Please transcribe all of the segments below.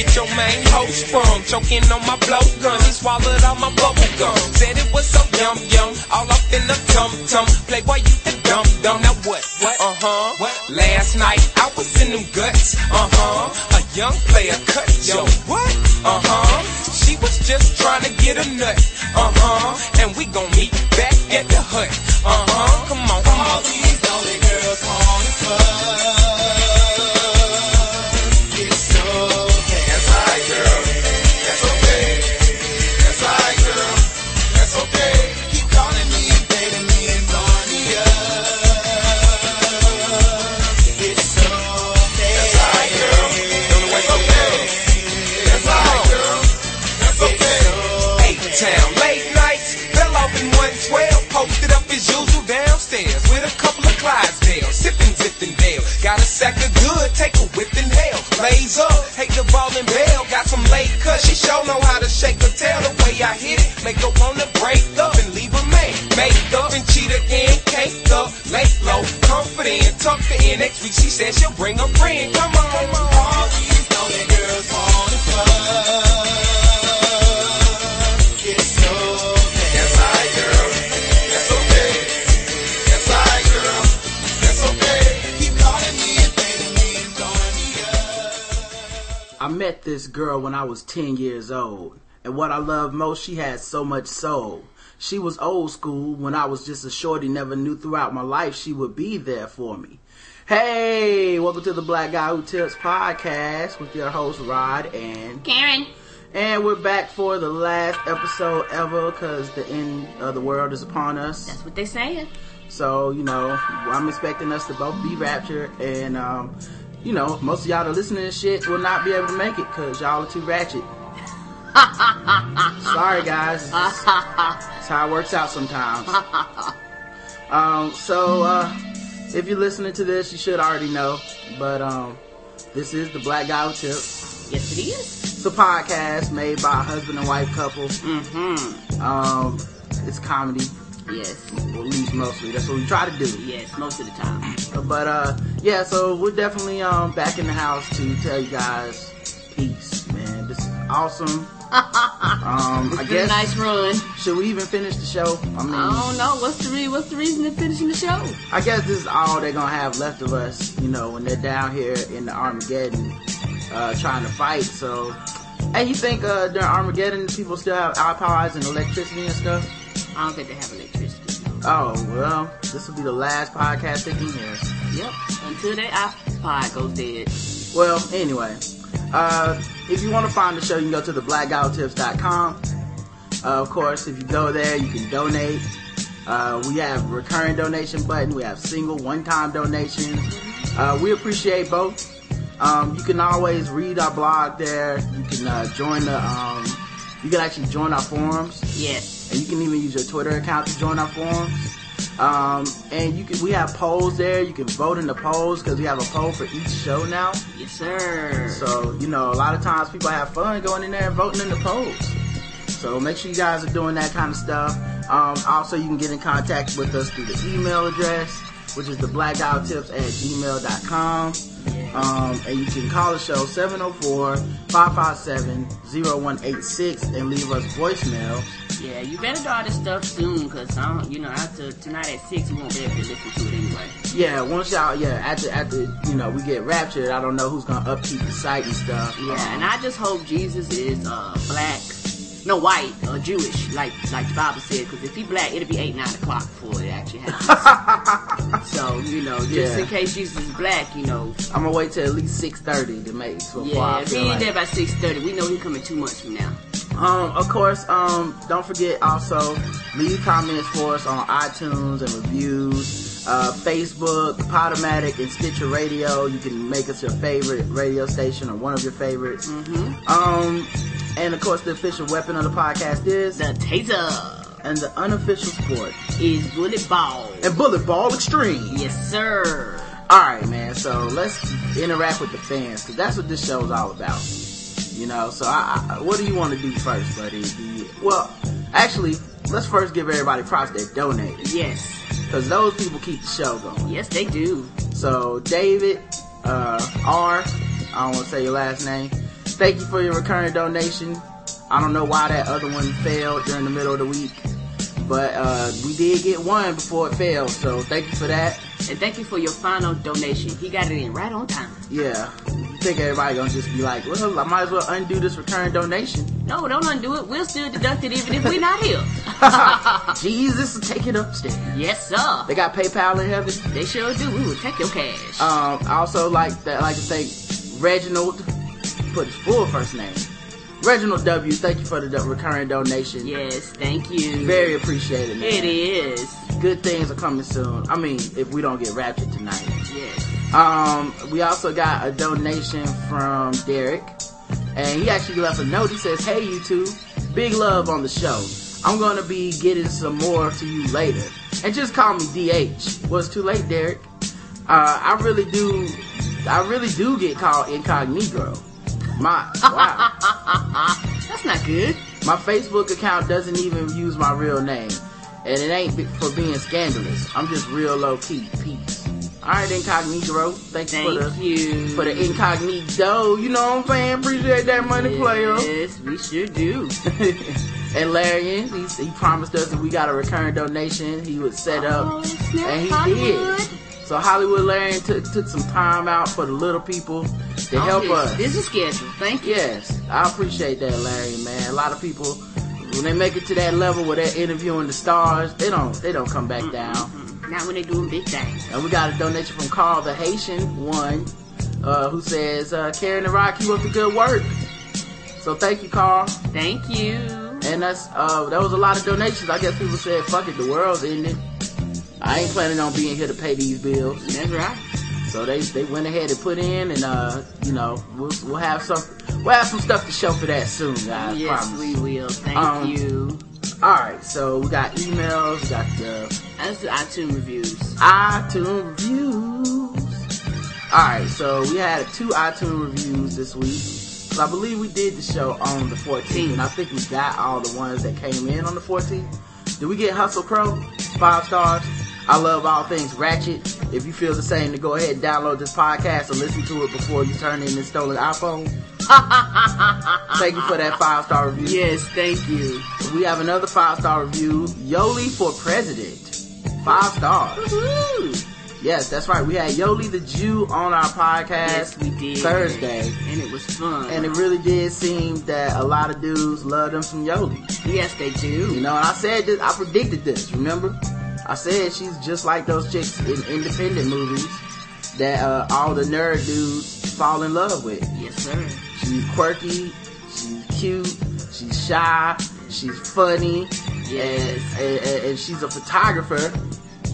Get your main hoe sprung. Choking on my blow gun. He swallowed all my bubble gum. Said it was so yum yum. All up in the tum tum. Playboy, you the dumb dumb. Now what? What? Uh huh. What? Last night I was in them guts. Uh huh. A young player cut yo. What? Uh huh. She was just trying to get a nut. Uh huh. And we gon' meet back at the hut. Uh huh. Come on, Blaze up, hate the ball and bail. Got some late cuts, she sure know how to shake her tail. The way I hit it, make her wanna break up and leave her man. Make up and cheat again, caked up, late low, confident, her in. Next week she said she'll bring a friend. Come on, come on. I met this girl when I was 10 years old, and what I loved most, she had so much soul. She was old school when I was just a shorty, never knew throughout my life she would be there for me. Hey, welcome to the Black Guy Who Tips podcast with your host Rod and Karen. and we're back for the last episode ever because the end of the world is upon us. That's what they saying. So, you know, I'm expecting us to both be raptured and, um, you know, most of y'all that listen to this shit will not be able to make it because y'all are too ratchet. Sorry, guys. That's how it works out sometimes. Um, so, uh, if you're listening to this, you should already know, but, um, this is the Black Guy Who Tips. Yes, it is. It's a podcast made by a husband and wife couple. Mm-hmm. Um, it's comedy, Yes. or at least mostly. That's what we try to do. Yes, most of the time. But uh yeah, so we're definitely um back in the house to tell you guys peace, man. This is awesome. Um I guess nice run. should we even finish the show? I mean I don't know. What's the re- what's the reason of finishing the show? I guess this is all they're gonna have left of us, you know, when they're down here in the Armageddon uh trying to fight. So Hey, you think uh during Armageddon people still have iPods and electricity and stuff? I don't think they have electricity. Oh, well, this will be the last podcast they can hear. Yep. Until that iPod goes dead. Well, anyway, uh, if you want to find the show, you can go to theblackguywhotips.com. Uh, of course, if you go there, you can donate. Uh, we have recurring donation button. We have single one-time donations. Uh, we appreciate both. Um, you can always read our blog there. You can uh, join the. Um, you can actually join our forums, Yes. And you can even use your Twitter account to join our forums. Um, and you can. We have polls there. You can vote in the polls because we have a poll for each show now. Yes, sir. So, you know, a lot of times people have fun going in there and voting in the polls. So make sure you guys are doing that kind of stuff. Um, also, you can get in contact with us through the email address, which is the blackouttips at gmail.com. Um, and you can call the show 704-557-0186 and leave us voicemail. Yeah, you better do all this stuff soon, cause I don't, you know, after tonight at six, we won't be able to listen to it anyway. Yeah, once y'all, yeah, after, after, you know, we get raptured, I don't know who's gonna upkeep the site and stuff. Yeah, and I just hope Jesus is uh black no white or Jewish, like like the Bible said. Because if he black, it'll be eight nine o'clock before it actually happens. so you know, just Yeah. in case Jesus is black, you know, I'm gonna wait till at least six thirty to make so yeah. If he ain't like. there by six thirty, we know he coming two months from now. Um, of course, um, don't forget also leave comments for us on iTunes and reviews, uh, Facebook, Podomatic, and Stitcher Radio. You can make us your favorite radio station or one of your favorites. Um, and of course, the official weapon of the podcast is, The taser and the unofficial sport, is bullet ball. and Bullet Ball Extreme. Yes, sir. All right, man. So let's interact with the fans because that's what this show is all about. You know. So, I, I, what do you want to do first, buddy? Do you, well, actually, let's first give everybody props that donated Yes, because those people keep the show going. yes, they do. So, David uh, R. I don't want to say your last name. Thank you for your recurring donation. I don't know why that other one failed during the middle of the week, but uh, we did get one before it failed. So, thank you for that. And thank you for your final donation. He got it in right on time. Yeah. You think everybody gonna just be like, well, I might as well undo this return donation. No, don't undo it. We'll still deduct it even if we're not here. Jesus, take it upstairs. yes, sir. They got PayPal in heaven. They sure do. We will take your cash. Um, I also like that. Like to thank Reginald. Put his full first name. Reginald W. Thank you for the recurring donation. yes, thank you. Very appreciated. Man. It is. Good things are coming soon. I mean, if we don't get raptured tonight. Yes. Um, we also got a donation from Derek, and he actually left a note. He says, "Hey, you two, big love on the show. I'm gonna be getting some more to you later, and just call me DH." Was too late, Derek. Uh, I really do, I really do get called incognito. My wow, That's not good. my Facebook account doesn't even use my real name, and it ain't for being scandalous. I'm just real low key. Peace. All right, incognito. Thanks for the Thank you. for the incognito. You know what I'm saying? Appreciate that money, player. Yes, we sure do. and Larry, he, he promised us if we got a recurring donation, he would set up, Oh, and he did. So Hollywood Larian took took some time out for the little people to On help us. This is schedule. Thank you. Yes, I appreciate that, Larry. Man, a lot of people when they make it to that level where they're interviewing the stars, they don't they don't come back down. Not when they're doing big things. And we got a donation from Carl the Haitian one, uh, who says, uh, Karen and Rod, keep up the good work. So thank you, Carl. Thank you. And that's, uh, that was a lot of donations. I guess people said, fuck it, the world's ending. I ain't planning on being here to pay these bills. That's right. So they, they went ahead and put in and, uh, you know, we'll, we'll have some, we'll have some stuff to show for that soon, guys. yes, promise. we will. Thank Um, you. Alright, so we got emails, we got the That's the iTunes reviews. iTunes reviews. Alright, so we had two iTunes reviews this week. 'Cause I believe we did the show on the 14th, and I think we got all the ones that came in on the 14th. Did we get Hustle Crow? Five stars. I love all things Ratchet. If you feel the same, to go ahead and download this podcast and listen to it before you turn in this stolen iPhone. Thank you for that five star review. Yes, thank you. We have another five star review. Yoli for president. Five stars. Woohoo! Yes, that's right. We had Yoli the Jew on our podcast Yes, we did. Thursday. And it was fun. And it really did seem that a lot of dudes love them some Yoli. yes, they do. You know, and I said this, I predicted this, remember? I said she's just like those chicks in independent movies that uh, all the nerd dudes fall in love with. Yes, sir. She's quirky, she's cute, she's shy, she's funny, Yes. and, and, and she's a photographer.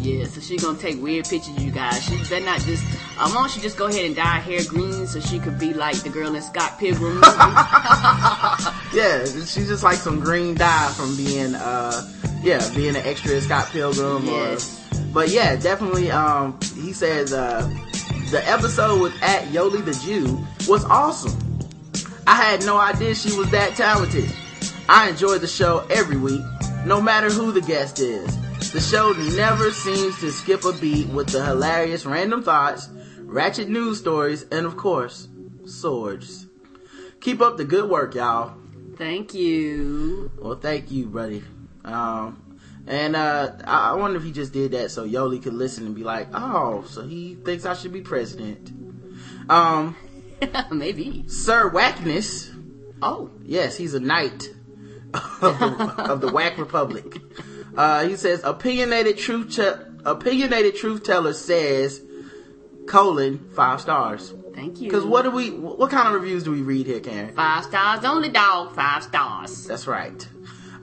Yeah, so she gonna take weird pictures you guys. She better not just. I want she just go ahead and dye her hair green so she could be like the girl in Scott Pilgrim movie. Yeah, she's just like some green dye from being, uh, yeah, being an extra in Scott Pilgrim. Yes. Or, but yeah, definitely. Um, he says uh, the episode with at Yoli the Jew was awesome. I had no idea she was that talented. I enjoy the show every week, no matter who the guest is. The show never seems to skip a beat with the hilarious random thoughts, ratchet news stories, and of course, swords. Keep up the good work, y'all. Thank you. Well, thank you, buddy. Um, and uh, I wonder if he just did that so Yoli could listen and be like, "Oh, so he thinks I should be president." Um, Maybe. Sir Wackness, Oh, yes, he's a knight. of the, of the Whack Republic. Uh, he says, opinionated truth, te- opinionated truth teller says, colon, five stars. Thank you. Because what do we, what kind of reviews do we read here, Karen? Five stars only, dog. Five stars. That's right.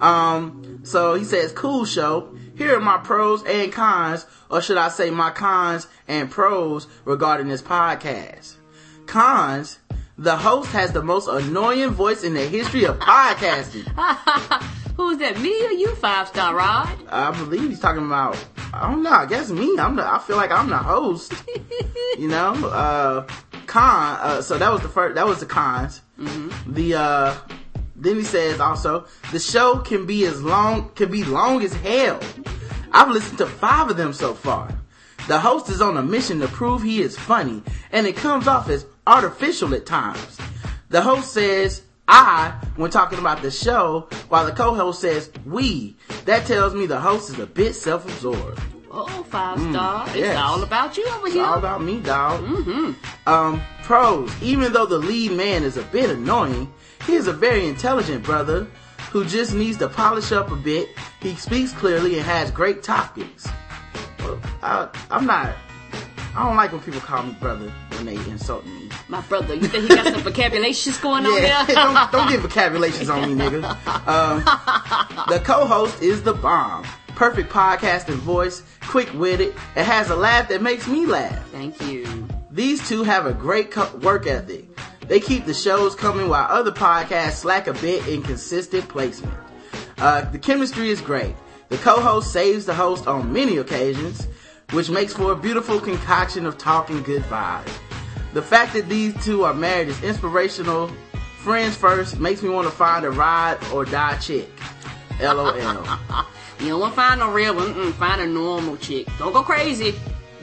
Um, so he says, cool show. Here are my pros and cons, or should I say my cons and pros regarding this podcast. Cons, the host has the most annoying voice in the history of podcasting. Who's that? Me or you? Five star Rod? I believe he's talking about, I don't know, I guess me. I'm the, I feel like I'm the host. you know, uh, con, uh, so that was the first, that was the cons. The, uh, then he says also, the show can be as long, can be long as hell. I've listened to five of them so far. The host is on a mission to prove he is funny, and it comes off as artificial at times. The host says, I, when talking about the show, while the co-host says, we. That tells me the host is a bit self-absorbed. Oh, five star. It's yes. all about you over here. It's here. all about me, dog. Mm-hmm. Um, pros. Even though the lead man is a bit annoying, he is a very intelligent brother who just needs to polish up a bit. He speaks clearly and has great topics. Well, I, I'm not. I don't like when people call me brother when they insult me. My brother, you think he got some vocabulations going on Yeah, there? don't, don't get vocabulations on me, nigga. Um, the co-host is the bomb. Perfect podcasting voice, quick-witted, and has a laugh that makes me laugh. Thank you. These two have a great co- work ethic. They keep the shows coming while other podcasts slack a bit in consistent placement. Uh, the chemistry is great. The co-host saves the host on many occasions, which makes for a beautiful concoction of talking good vibes. The fact that these two are married is inspirational. Friends first makes me want to find a ride or die chick. LOL. You don't want to find a real one. Find a normal chick. Don't go crazy.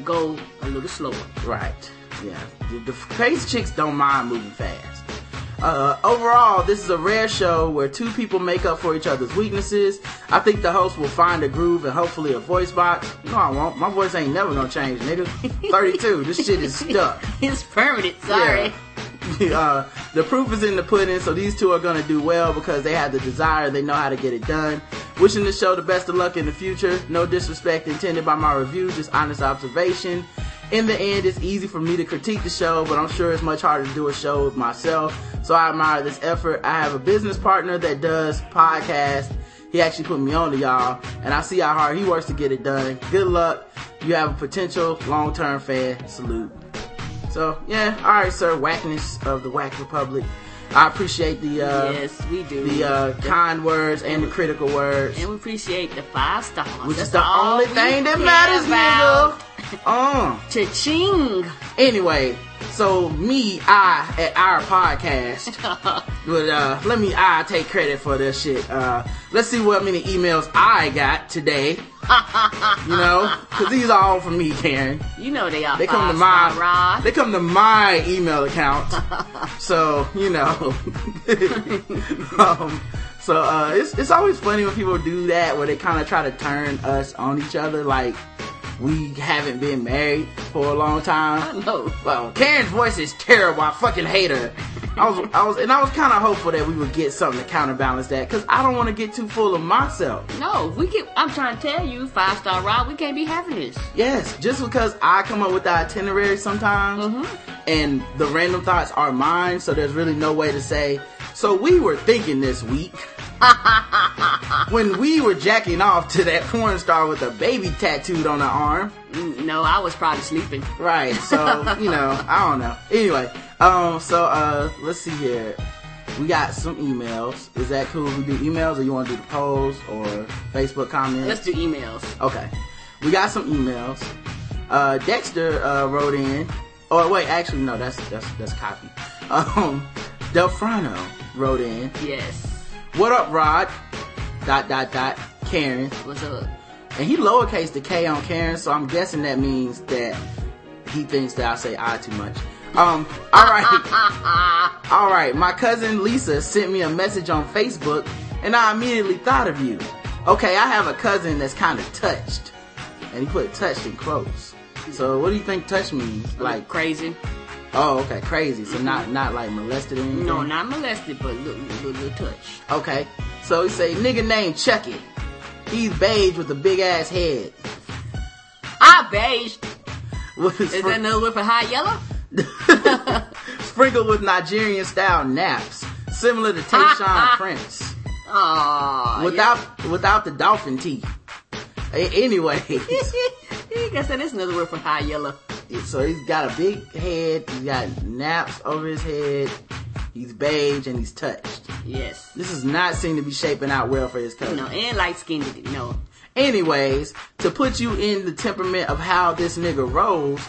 Go a little slower. Right. Yeah. The, the crazy chicks don't mind moving fast. Uh, overall, this is a rare show where two people make up for each other's weaknesses. I think the host will find a groove and hopefully a voice box. No, I won't. My voice ain't never gonna change, nigga. 32. This shit is stuck. It's permanent. Sorry. Yeah. uh, the proof is in the pudding, so these two are gonna do well because they have the desire, they know how to get it done. Wishing the show the best of luck in the future. No disrespect intended by my review, just honest observation. In the end, it's easy for me to critique the show, but I'm sure it's much harder to do a show with myself. So I admire this effort. I have a business partner that does podcasts. He actually put me on to y'all, and I see how hard he works to get it done. Good luck. You have a potential long-term fan. Salute. So yeah, all right, sir. Whackness of the Whack Republic. I appreciate the uh, yes, we do. the uh, kind words and the critical words, and we appreciate the five stars. which That's is the only thing that matters, about. nigga. Uh. Cha-ching. Anyway, so me, I at our podcast, but uh, let me I take credit for this shit. Uh, let's see what many emails I got today. you know, because these are all from me, Karen. You know they are They come to my Rod. they come to my email account. so you know, um, so uh, it's it's always funny when people do that, where they kind of try to turn us on each other, like we haven't been married for a long time. No. Well, Karen's voice is terrible. I fucking hate her. I was, I was, and I was kind of hopeful that we would get something to counterbalance that, because I don't want to get too full of myself. No, we can. I'm trying to tell you, five star Rod, we can't be having this. Yes, just because I come up with the itinerary sometimes, mm-hmm. and the random thoughts are mine, so there's really no way to say. So we were thinking this week when we were jacking off to that porn star with a baby tattooed on her arm. Mm, No, I was probably sleeping. Right. So you know, I don't know. Anyway, um, so uh, let's see here. We got some emails. Is that cool? if We do emails, or you want to do the polls or Facebook comments? Let's do emails. Okay. We got some emails. Uh, Dexter uh, wrote in. Oh wait, actually no, that's that's that's copy. Um, Delfrano wrote in. Yes. What up, Rod? Dot dot dot. Karen, What's up? and he lowercase the K on Karen, so I'm guessing that means that he thinks that I say I too much. Um, all right, all right. My cousin Lisa sent me a message on Facebook, and I immediately thought of you. Okay, I have a cousin that's kind of touched, and he put touched in quotes. So, what do you think touch means? Like, crazy. Oh, okay, crazy. So not not like molested or anything. No, not molested, but little, little, little touch. Okay, So he say, nigga named Chucky. He's beige with a big ass head. I beige. With Is that another word for high yellow? sprinkled with Nigerian style naps, similar to Tayshaun Prince, Aw. without without the dolphin teeth. A- Anyway, I guess that is another word for high yellow. So he's got a big head. He's got naps over his head. He's beige and he's touched. Yes. This is not seem to be shaping out well for his cousin. No, and light skinned, no. Anyways, to put you in the temperament of how this nigga rolls,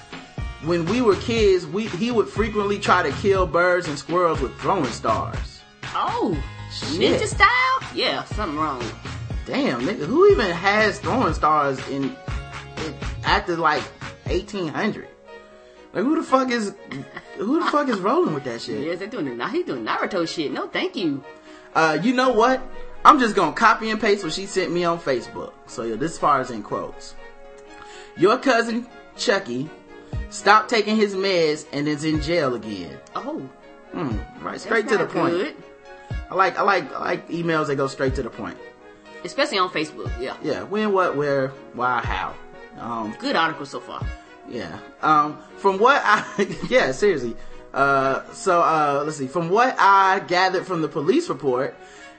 when we were kids, we he would frequently try to kill birds and squirrels with throwing stars. Oh, Shit. ninja style? Yeah, something wrong. Damn, nigga, who even has throwing stars in, in after like 1800? Like who the fuck is who the fuck is rolling with that shit? Yes, they're doing the, he doing Naruto shit. No, thank you. Uh, you know what? I'm just gonna copy and paste what she sent me on Facebook. So yeah, this far is in quotes. Your cousin Chucky stopped taking his meds and is in jail again. Oh, Hmm, right, straight to the point. good. I like, I like, I like emails that go straight to the point. Especially on Facebook. Yeah, Yeah, when, what, where, why, how. Um, good article so far. Yeah. Um, from what I, yeah, seriously. Uh, so, uh, let's see. From what I gathered from the police report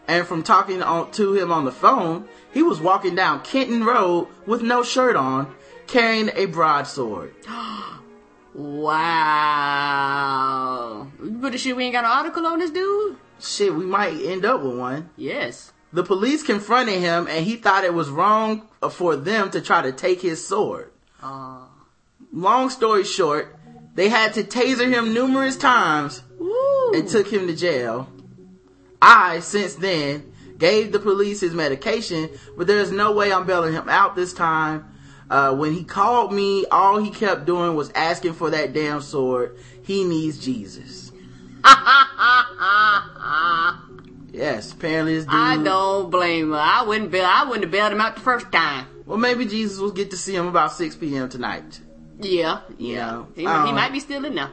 and from talking on, to him on the phone, he was walking down Kenton Road with no shirt on, carrying a broadsword. Wow. Pretty sure we ain't got an article on this dude? Shit, we might end up with one. Yes. The police confronted him and he thought it was wrong for them to try to take his sword. Uh, Long story short, they had to taser him numerous times woo. and took him to jail. I, since then, gave the police his medication, but there's no way I'm bailing him out this time. Uh, when he called me, all he kept doing was asking for that damn sword. He needs Jesus. Yes, apparently this dude. I don't blame her. I wouldn't bail. I wouldn't have bailed him out the first time. Well, maybe Jesus will get to see him about 6 p.m. tonight. Yeah, yeah. know, he, he um, might be still in there.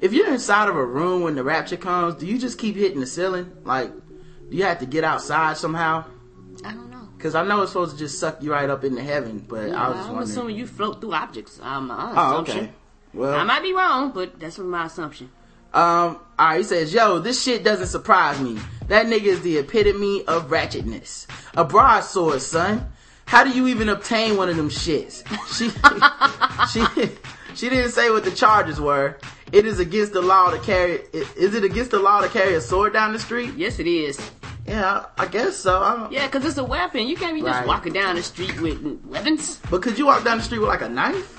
If you're inside of a room when the rapture comes, do you just keep hitting the ceiling? Like, do you have to get outside somehow? I don't know. Because I know it's supposed to just suck you right up into heaven, but I was just I'm wondering. assuming you float through objects. Um, oh, assumption. okay. Well, I might be wrong, but that's my assumption. Um, alright, he says, yo, this shit doesn't surprise me. That nigga is the epitome of ratchetness. A broadsword, son. How do you even obtain one of them shits? She, she, she didn't say what the charges were. It is against the law to carry, is it against the law to carry a sword down the street? Yes, it is. Yeah, I guess so. I don't, Yeah, 'cause it's a weapon. You can't be just Right. walking down the street with weapons. But could you walk down the street with like a knife?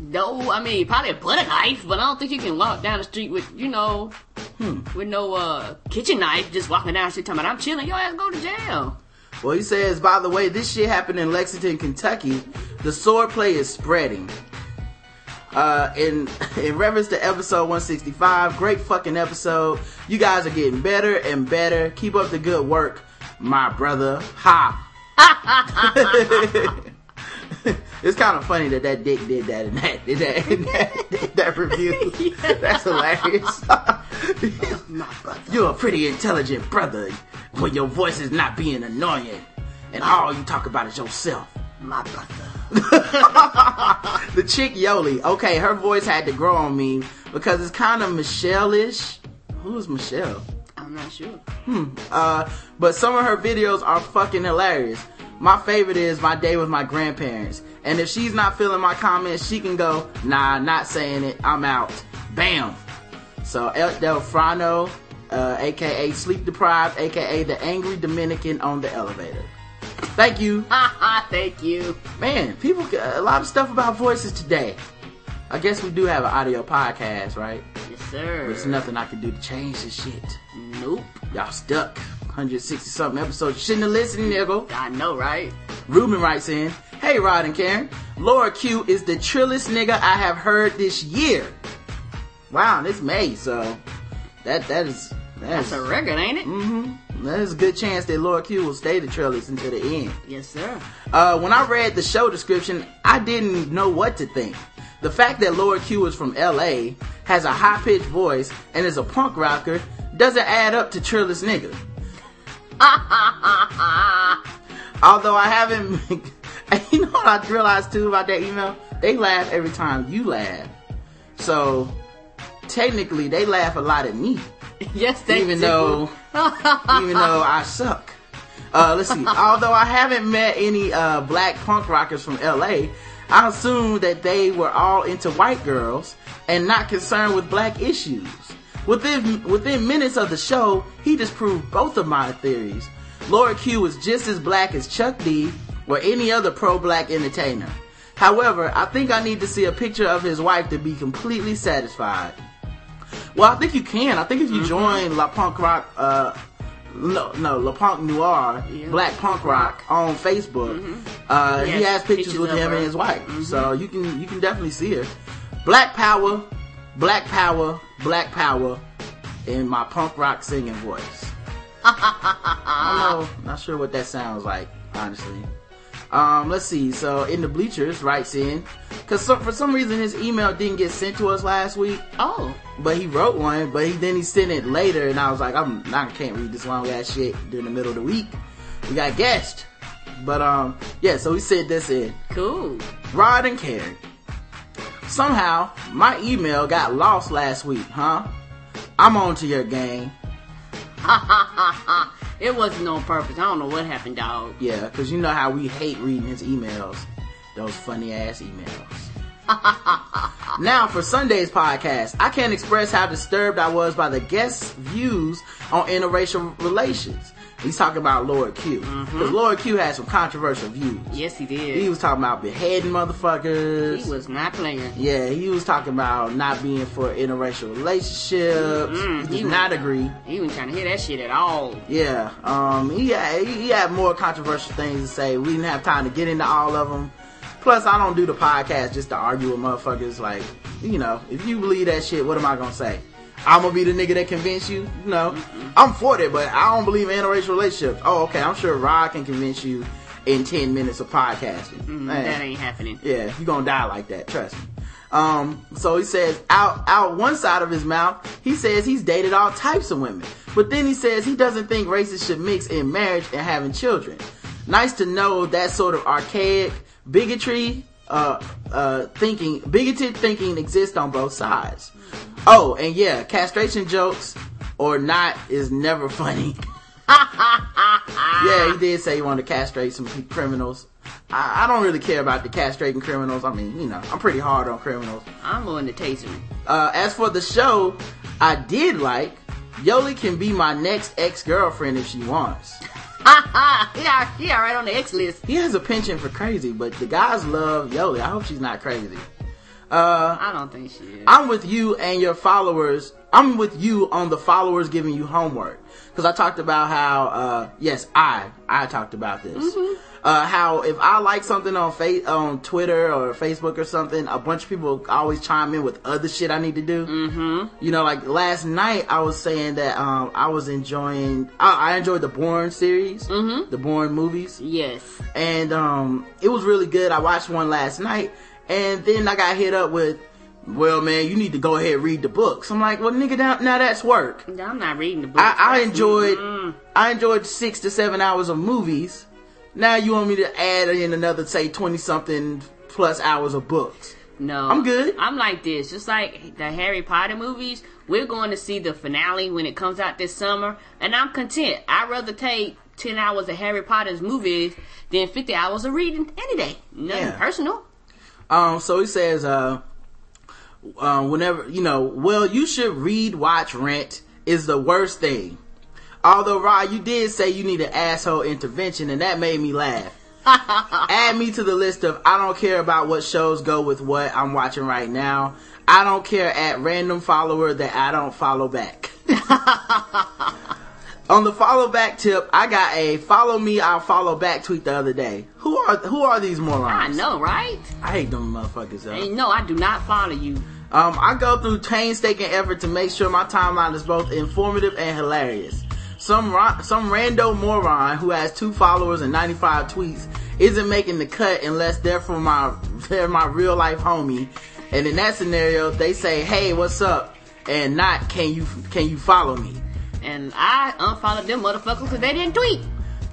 No, I mean probably a butter knife, but I don't think you can walk down the street with you know Hmm. with no uh kitchen knife just walking down the street talking about I'm chilling. Your ass go to jail. Well, he says, by the way, this shit happened in Lexington, Kentucky. The sword play is spreading. Uh, in in reference to episode 165, great fucking episode. You guys are getting better and better. Keep up the good work, my brother. Ha. it's kind of funny that that dick did that in that did that in that, that review. That's hilarious. You're a pretty intelligent brother when your voice is not being annoying and all you talk about is yourself. My brother. The chick Yoli, okay, her voice had to grow on me because it's kind of Michelle-ish. Who is Michelle? I'm not sure. Uh, but some of her videos are fucking hilarious. My favorite is my day with my grandparents. And if she's not feeling my comments, she can go, nah, not saying it, I'm out. Bam. So El Delfrano, uh, aka Sleep Deprived, aka the Angry Dominican on the elevator. Thank you. Thank you. Man, people, a lot of stuff about voices today. I guess we do have an audio podcast, right? Yes, sir. There's nothing I can do to change this shit. Nope. Y'all stuck. 160 something episodes. You shouldn't have listened, nigga. I know, right? Ruben writes in, Hey Rod and Karen, Lord Q is the trillest nigga I have heard this year. Wow, and it's May, so that that is that's That's a record, ain't it? Mm-hmm. There's a good chance that Lord Q will stay the trillest until the end. Yes, sir. Uh, when I read the show description, I didn't know what to think. The fact that Lord Q is from LA, has a high pitched voice, and is a punk rocker doesn't add up to Trillist nigga. Although I haven't, you know what I realized too about that email? They laugh every time you laugh. So technically, they laugh a lot at me, yes, they even do. though even though I suck. Uh, let's see. Although I haven't met any uh, black punk rockers from LA, I assume that they were all into white girls and not concerned with black issues. Within within minutes of the show, he disproved both of my theories. Lord Q was just as black as Chuck D or any other pro-black entertainer. However, I think I need to see a picture of his wife to be completely satisfied. Well, I think you can. I think if you join La Punk Rock, uh, no, no, La Punk Noir, Yeah. Black Punk Rock on Facebook, uh, He he has has pictures, pictures with him her. and his wife. So you can you can definitely see her. Black Power, Black Power, Black Power, in my punk rock singing voice. I don't know, not sure what that sounds like, honestly. Um, let's see. So in the bleachers, writes in because for some reason his email didn't get sent to us last week, Oh, but he wrote one. But he then he sent it later, and I was like, I'm I can't read this long ass shit during the middle of the week. We got guest, but um, yeah. So he sent this in. cool. Rod and Karen. Somehow my email got lost last week, huh? I'm on to your game. It wasn't on purpose. I don't know what happened, dog. Yeah, because you know how we hate reading his emails. Those funny ass emails. now for Sunday's podcast, I can't express how disturbed I was by the guest's views on interracial relations. He's talking about Lord Q. Because Lord Q had some controversial views. Yes, he did. He was talking about beheading motherfuckers. He was not playing. Yeah, he was talking about not being for interracial relationships. Mm, he he did was- not agree. He wasn't trying to hear that shit at all. Yeah, um, he had, he had more controversial things to say. We didn't have time to get into all of them. Plus, I don't do the podcast just to argue with motherfuckers. Like, you know, if you believe that shit, what am I gonna say? I'm gonna be the nigga that convince you? No, I'm for it, but I don't believe in interracial relationships. Oh, okay, I'm sure Rod can convince you in 10 minutes of podcasting. Mm, That ain't happening. Yeah, you gonna die like that, trust me. Um, so he says out out one side of his mouth, he says he's dated all types of women. But then he says he doesn't think races should mix in marriage and having children. Nice to know that sort of archaic bigotry uh uh thinking bigoted thinking exists on both sides. Oh, and yeah, castration jokes or not is never funny. yeah, he did say he wanted to castrate some criminals. I, I don't really care about the castrating criminals. I mean, you know, I'm pretty hard on criminals. I'm going to taser him. Uh, as for the show, I did like Yoli can be my next ex girlfriend if she wants. yeah, yeah, right on the X list. He has a penchant for crazy, but the guys love Yoli. I hope she's not crazy. Uh, I don't think she is. I'm with you and your followers. I'm with you on the followers giving you homework. Cause I talked about how, uh, yes, I, I talked about this. Uh, how if I like something on fa- on Twitter or Facebook or something, a bunch of people always chime in with other shit I need to do. Mm-hmm. You know, like last night I was saying that, um, I was enjoying, I, I enjoyed the Bourne series, mm-hmm. the Bourne movies yes. and um, it was really good. I watched one last night, and then I got hit up with, "Well, man, you need to go ahead and read the books." I'm like, "Well, nigga, now, now that's work." I'm not reading the book. I, I enjoyed, Mm. I enjoyed six to seven hours of movies. Now you want me to add in another, say, twenty something plus hours of books? No. I'm good. I'm like this. Just like the Harry Potter movies, we're going to see the finale when it comes out this summer, and I'm content. I'd rather take 10 hours of Harry Potter's movies than 50 hours of reading any day. Nothing Yeah. personal. Um, so he says, uh, uh, whenever, you know, well, you should read, watch, rent is the worst thing. Although, Rod, you did say you need an asshole intervention, and that made me laugh. Add me to the list of I don't care about what shows go with what I'm watching right now. I don't care at random follower that I don't follow back. On the follow back tip, I got a follow me, I'll follow back tweet the other day. Who are who are these morons? I know, right? I hate them motherfuckers. And no, I do not follow you. Um, I go through painstaking effort to make sure my timeline is both informative and hilarious. Some ro- some rando moron who has two followers and 95 tweets isn't making the cut unless they're from my they're my real life homie. And in that scenario, they say, "Hey, what's up?" and not "Can you can you follow me?" and I unfollowed them motherfuckers because they didn't tweet.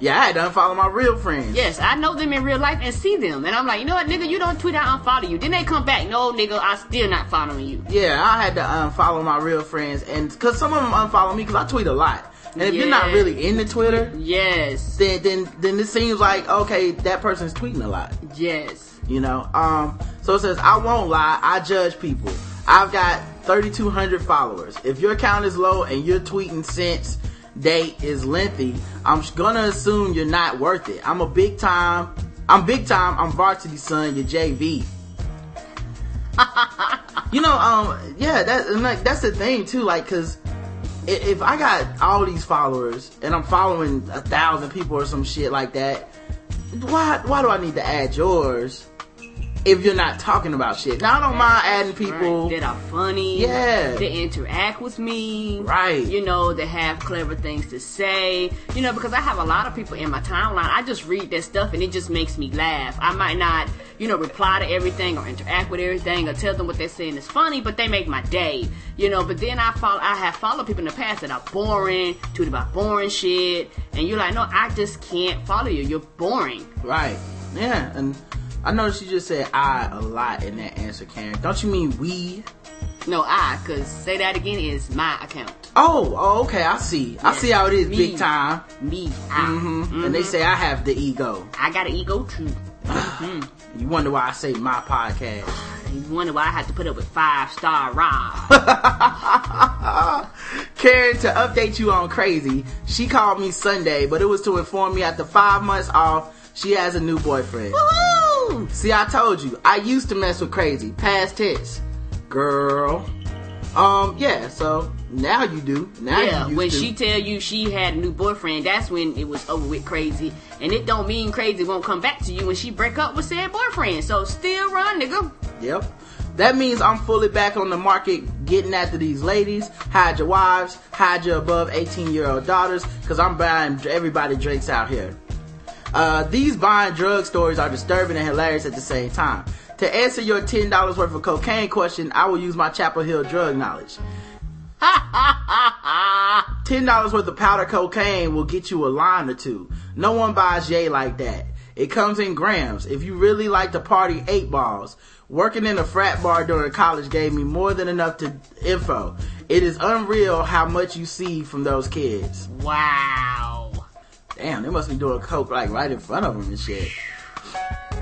Yeah, I had to unfollow my real friends. Yes, I know them in real life and see them, and I'm like, you know what, nigga, you don't tweet, I unfollow you. Then they come back, no, nigga, I still not following you. Yeah, I had to unfollow my real friends, and because some of them unfollow me because I tweet a lot. And if you're not really into Twitter, Yes, then then then it seems like okay, that person's tweeting a lot. yes. You know, um, so it says I won't lie, I judge people. I've got 3,200 followers. If your account is low and your tweeting since date is lengthy, I'm gonna assume you're not worth it. I'm a big time. I'm big time. I'm varsity son. You're JV. you know, um, yeah, that and like that's the thing too. Like, cause if I got all these followers and I'm following a thousand people or some shit like that, why why do I need to add yours if you're not talking about shit? Now I don't mind adding people. Right, that are funny. Yeah. That interact with me. Right. You know, that have clever things to say. You know, because I have a lot of people in my timeline. I just read that stuff and it just makes me laugh. I might not, you know, reply to everything or interact with everything or tell them what they're saying is funny, but they make my day. You know, but then I follow I have followed people in the past that are boring, tweet about boring shit, and you're like, no, I just can't follow you. You're boring. Right. Yeah, and I noticed you just said I a lot in that answer, Karen. Don't you mean we? No, I, cause say that again is my account. Oh, oh, okay, I see. I see how it is, Me. big time. Me, I. hmm And they say I have the ego. I got an ego too. You wonder why I say my podcast. You wonder why I had to put up with five star Rod. Karen, to update you on crazy, she called me Sunday, but it was to inform me after five months off, she has a new boyfriend. Woo! See, I told you, I used to mess with crazy. Past tense. Girl. Um, yeah, so now you do. Now Yeah, you when to. she tell you she had a new boyfriend, that's when it was over with crazy. And it don't mean crazy won't come back to you when she break up with said boyfriend. So still run, nigga. Yep. That means I'm fully back on the market getting after these ladies. Hide your wives, hide your above 18 year old daughters, cause I'm buying everybody drinks out here. Uh, these buying drug stories are disturbing and hilarious at the same time. To answer your $10 worth of cocaine question, I will use my Chapel Hill drug knowledge. $10 worth of powder cocaine will get you a line or two. No one buys yay like that. It comes in grams. If you really like to party, eight balls. Working in a frat bar during college gave me more than enough to info. It is unreal how much you see from those kids. Wow. Damn, they must be doing coke like right in front of them and shit.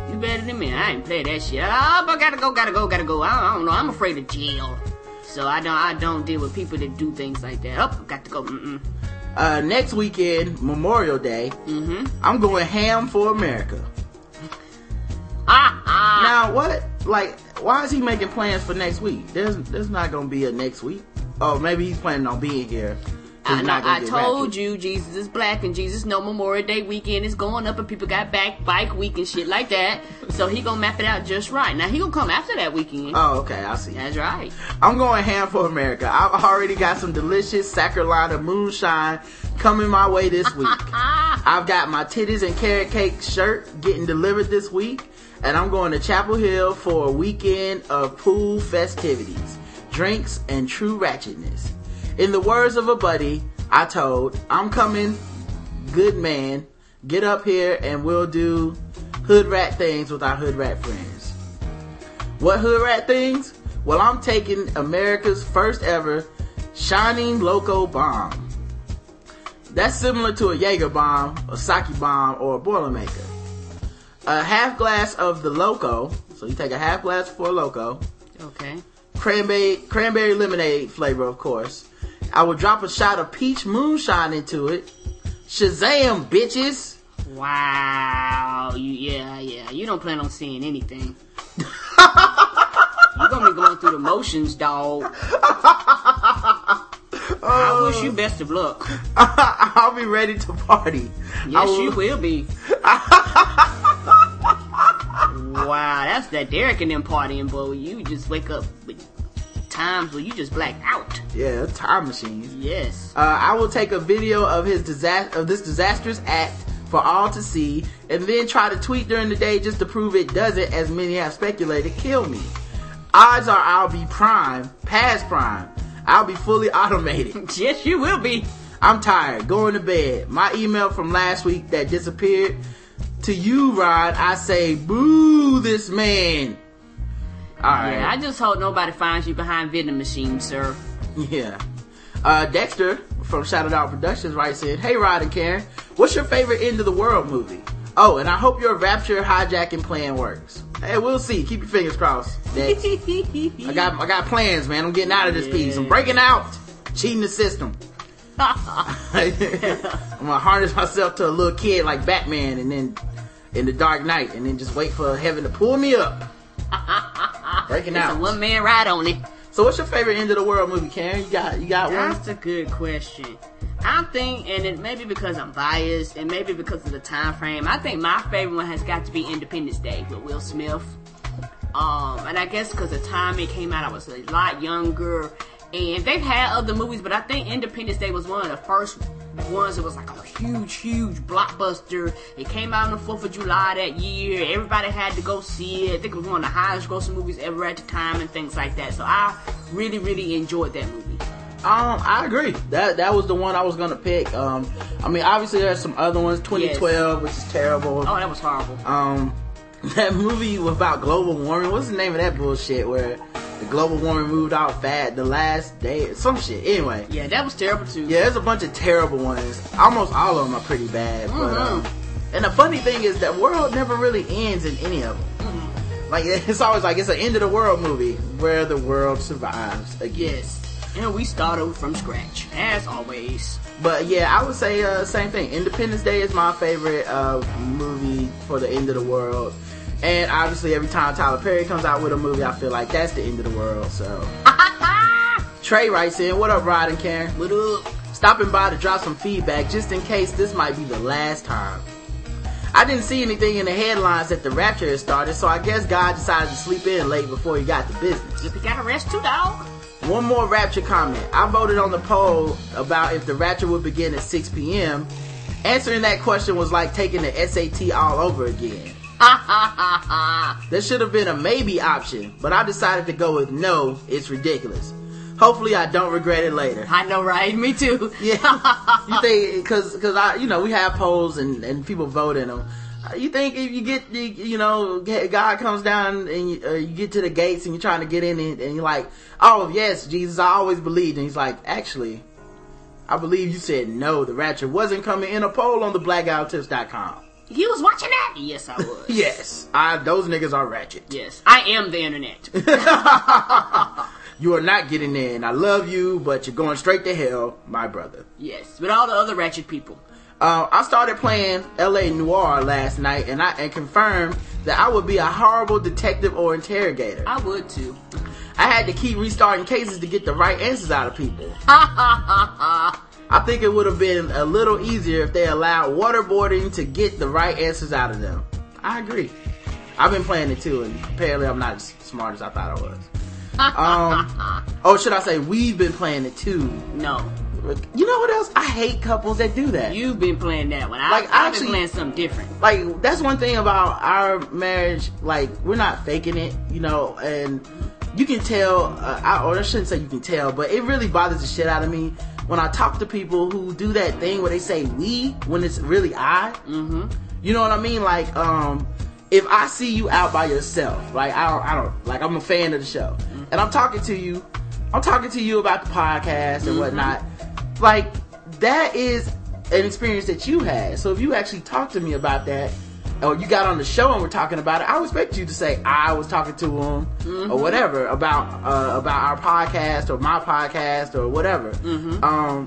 You better than me. I ain't play that shit. Oh, but gotta go, gotta go, gotta go. I don't, I don't know. I'm afraid of jail. So I don't I don't deal with people that do things like that. Oh, got to go. Mm-mm. Uh, next weekend, Memorial Day, Mm-hmm. I'm going ham for America. Ah, ah. Now, what? Like, why is he making plans for next week? There's, there's not gonna be a next week. Oh, maybe he's planning on being here. I, gonna I told you Jesus is black and Jesus no Memorial Day weekend is going up and people got back bike week and shit like that. So he gonna map it out just right. Now he gonna come after that weekend. Oh, okay, I see. That's right. I'm going ham for America. I've already got some delicious South Carolina moonshine coming my way this week. I've got my titties and carrot cake shirt getting delivered this week, and I'm going to Chapel Hill for a weekend of pool festivities, drinks, and true ratchetness. In the words of a buddy, I told, I'm coming, good man, get up here and we'll do hood rat things with our hood rat friends. What hood rat things? Well, I'm taking America's first ever shining Loko bomb. That's similar to a Jaeger bomb, a sake bomb, or a Boilermaker. A half glass of the Loko, so you take a half glass for a Loko, okay. cranberry cranberry lemonade flavor, of course. I would drop a shot of peach moonshine into it. Shazam, bitches! Wow. You yeah yeah. You don't plan on seeing anything. You're gonna be going through the motions, dog. I oh. wish you best of luck. I'll be ready to party. Yes, will- you will be. wow, that's that Derek and them partying, boy. You just wake up with times where you just black out. Yeah, time machines. Yes. Uh, I will take a video of his disaster of this disastrous act for all to see, and then try to tweet during the day just to prove it doesn't, as many have speculated, kill me. Odds are I'll be prime, past prime. I'll be fully automated. Yes, you will be. I'm tired. Going to bed. My email from last week that disappeared. To you, Rod, I say, boo this man. Alright. Yeah, I just hope nobody finds you behind vending machines, sir. Yeah. Uh, Dexter from Shadow Dog Productions writes in, Hey Rod and Karen, what's your favorite end of the world movie? Oh, and I hope your Rapture hijacking plan works. Hey, we'll see. Keep your fingers crossed. Dex. I got I got plans, man. I'm getting out of this piece. I'm breaking out. Cheating the system. I'm gonna harness myself to a little kid like Batman and then in the Dark Knight and then just wait for heaven to pull me up. Breaking It's a out. one man ride on it. So what's your favorite end of the world movie, Karen? You got you got one? That's a good question. I think, and it maybe because I'm biased, and maybe because of the time frame. I think my favorite one has got to be Independence Day with Will Smith. Um, and I guess because the time it came out, I was a lot younger, and they've had other movies, but I think Independence Day was one of the first ones It was like a huge, huge blockbuster. It came out on the Fourth of July that year. Everybody had to go see it. I think it was one of the highest grossing movies ever at the time, and things like that. So I really, really enjoyed that movie. Um, I agree. That that was the one I was gonna pick. Um, I mean, obviously there's some other ones. 2012, which is terrible. Oh, that was horrible. Um, that movie about global warming. What's the name of that bullshit? Where the global warming moved out fat the last day, some shit. Anyway, Yeah, that was terrible too. yeah, there's a bunch of terrible ones. Almost all of them are pretty bad. But um, and the funny thing is that world never really ends in any of them. Like it's always like it's an end of the world movie where the world survives again. Yes. And we start over from scratch, as always. But yeah, I would say uh, same thing. Independence Day is my favorite uh, movie for the end of the world. And obviously, every time Tyler Perry comes out with a movie, I feel like that's the end of the world. So Trey writes in, "What up, Rod and Karen? What up? Stopping by to drop some feedback, just in case this might be the last time." I didn't see anything in the headlines that the rapture had started, so I guess God decided to sleep in late before he got to business. If you got a rest too, dog. One more Rapture comment. I voted on the poll about if the Rapture would begin at 6 p.m. Answering that question was like taking the SAT all over again. Ha ha ha ha. There should have been a maybe option, but I decided to go with no, it's ridiculous. Hopefully I don't regret it later. I know, right? Me too. Yeah. you think, cause, cause I, you know, we have polls and, and people vote in them. You think if you get, you, you know, God comes down and you, uh, you get to the gates and you're trying to get in and, and you're like, oh yes, Jesus, I always believed. And he's like, actually, I believe you said no, the rapture wasn't coming in a poll on the blackguywhotips.com. You was watching that? Yes, I was. Yes, I, those niggas are ratchet. Yes, I am the internet. You are not getting in. I love you, but you're going straight to hell, my brother. yes, with all the other ratchet people. Uh, I started playing L.A. Noire last night, and I and confirmed that I would be a horrible detective or interrogator. I would too. I had to keep restarting cases to get the right answers out of people. I think it would have been a little easier if they allowed waterboarding to get the right answers out of them. I agree. I've been playing it too, and apparently I'm not as smart as I thought I was. Um, oh, should I say we've been playing it too? No, You know what else? I hate couples that do that. you've been playing that one. I, Like, I've actually- been playing something different. like that's one thing about our marriage like we're not faking it you know and you can tell uh, I, or i shouldn't say you can tell but it really bothers the shit out of me when i talk to people who do that thing where they say we when it's really i mm-hmm. you know what i mean? Like um if i see you out by yourself like i don't, I don't like i'm a fan of the show. And i'm talking to you i'm talking to you about the podcast and whatnot. Like that is an experience that you had. So if you actually talk to me about that, or you got on the show and we're talking about it, I would expect you to say I was talking to him or whatever about uh, about our podcast or my podcast or whatever. Um,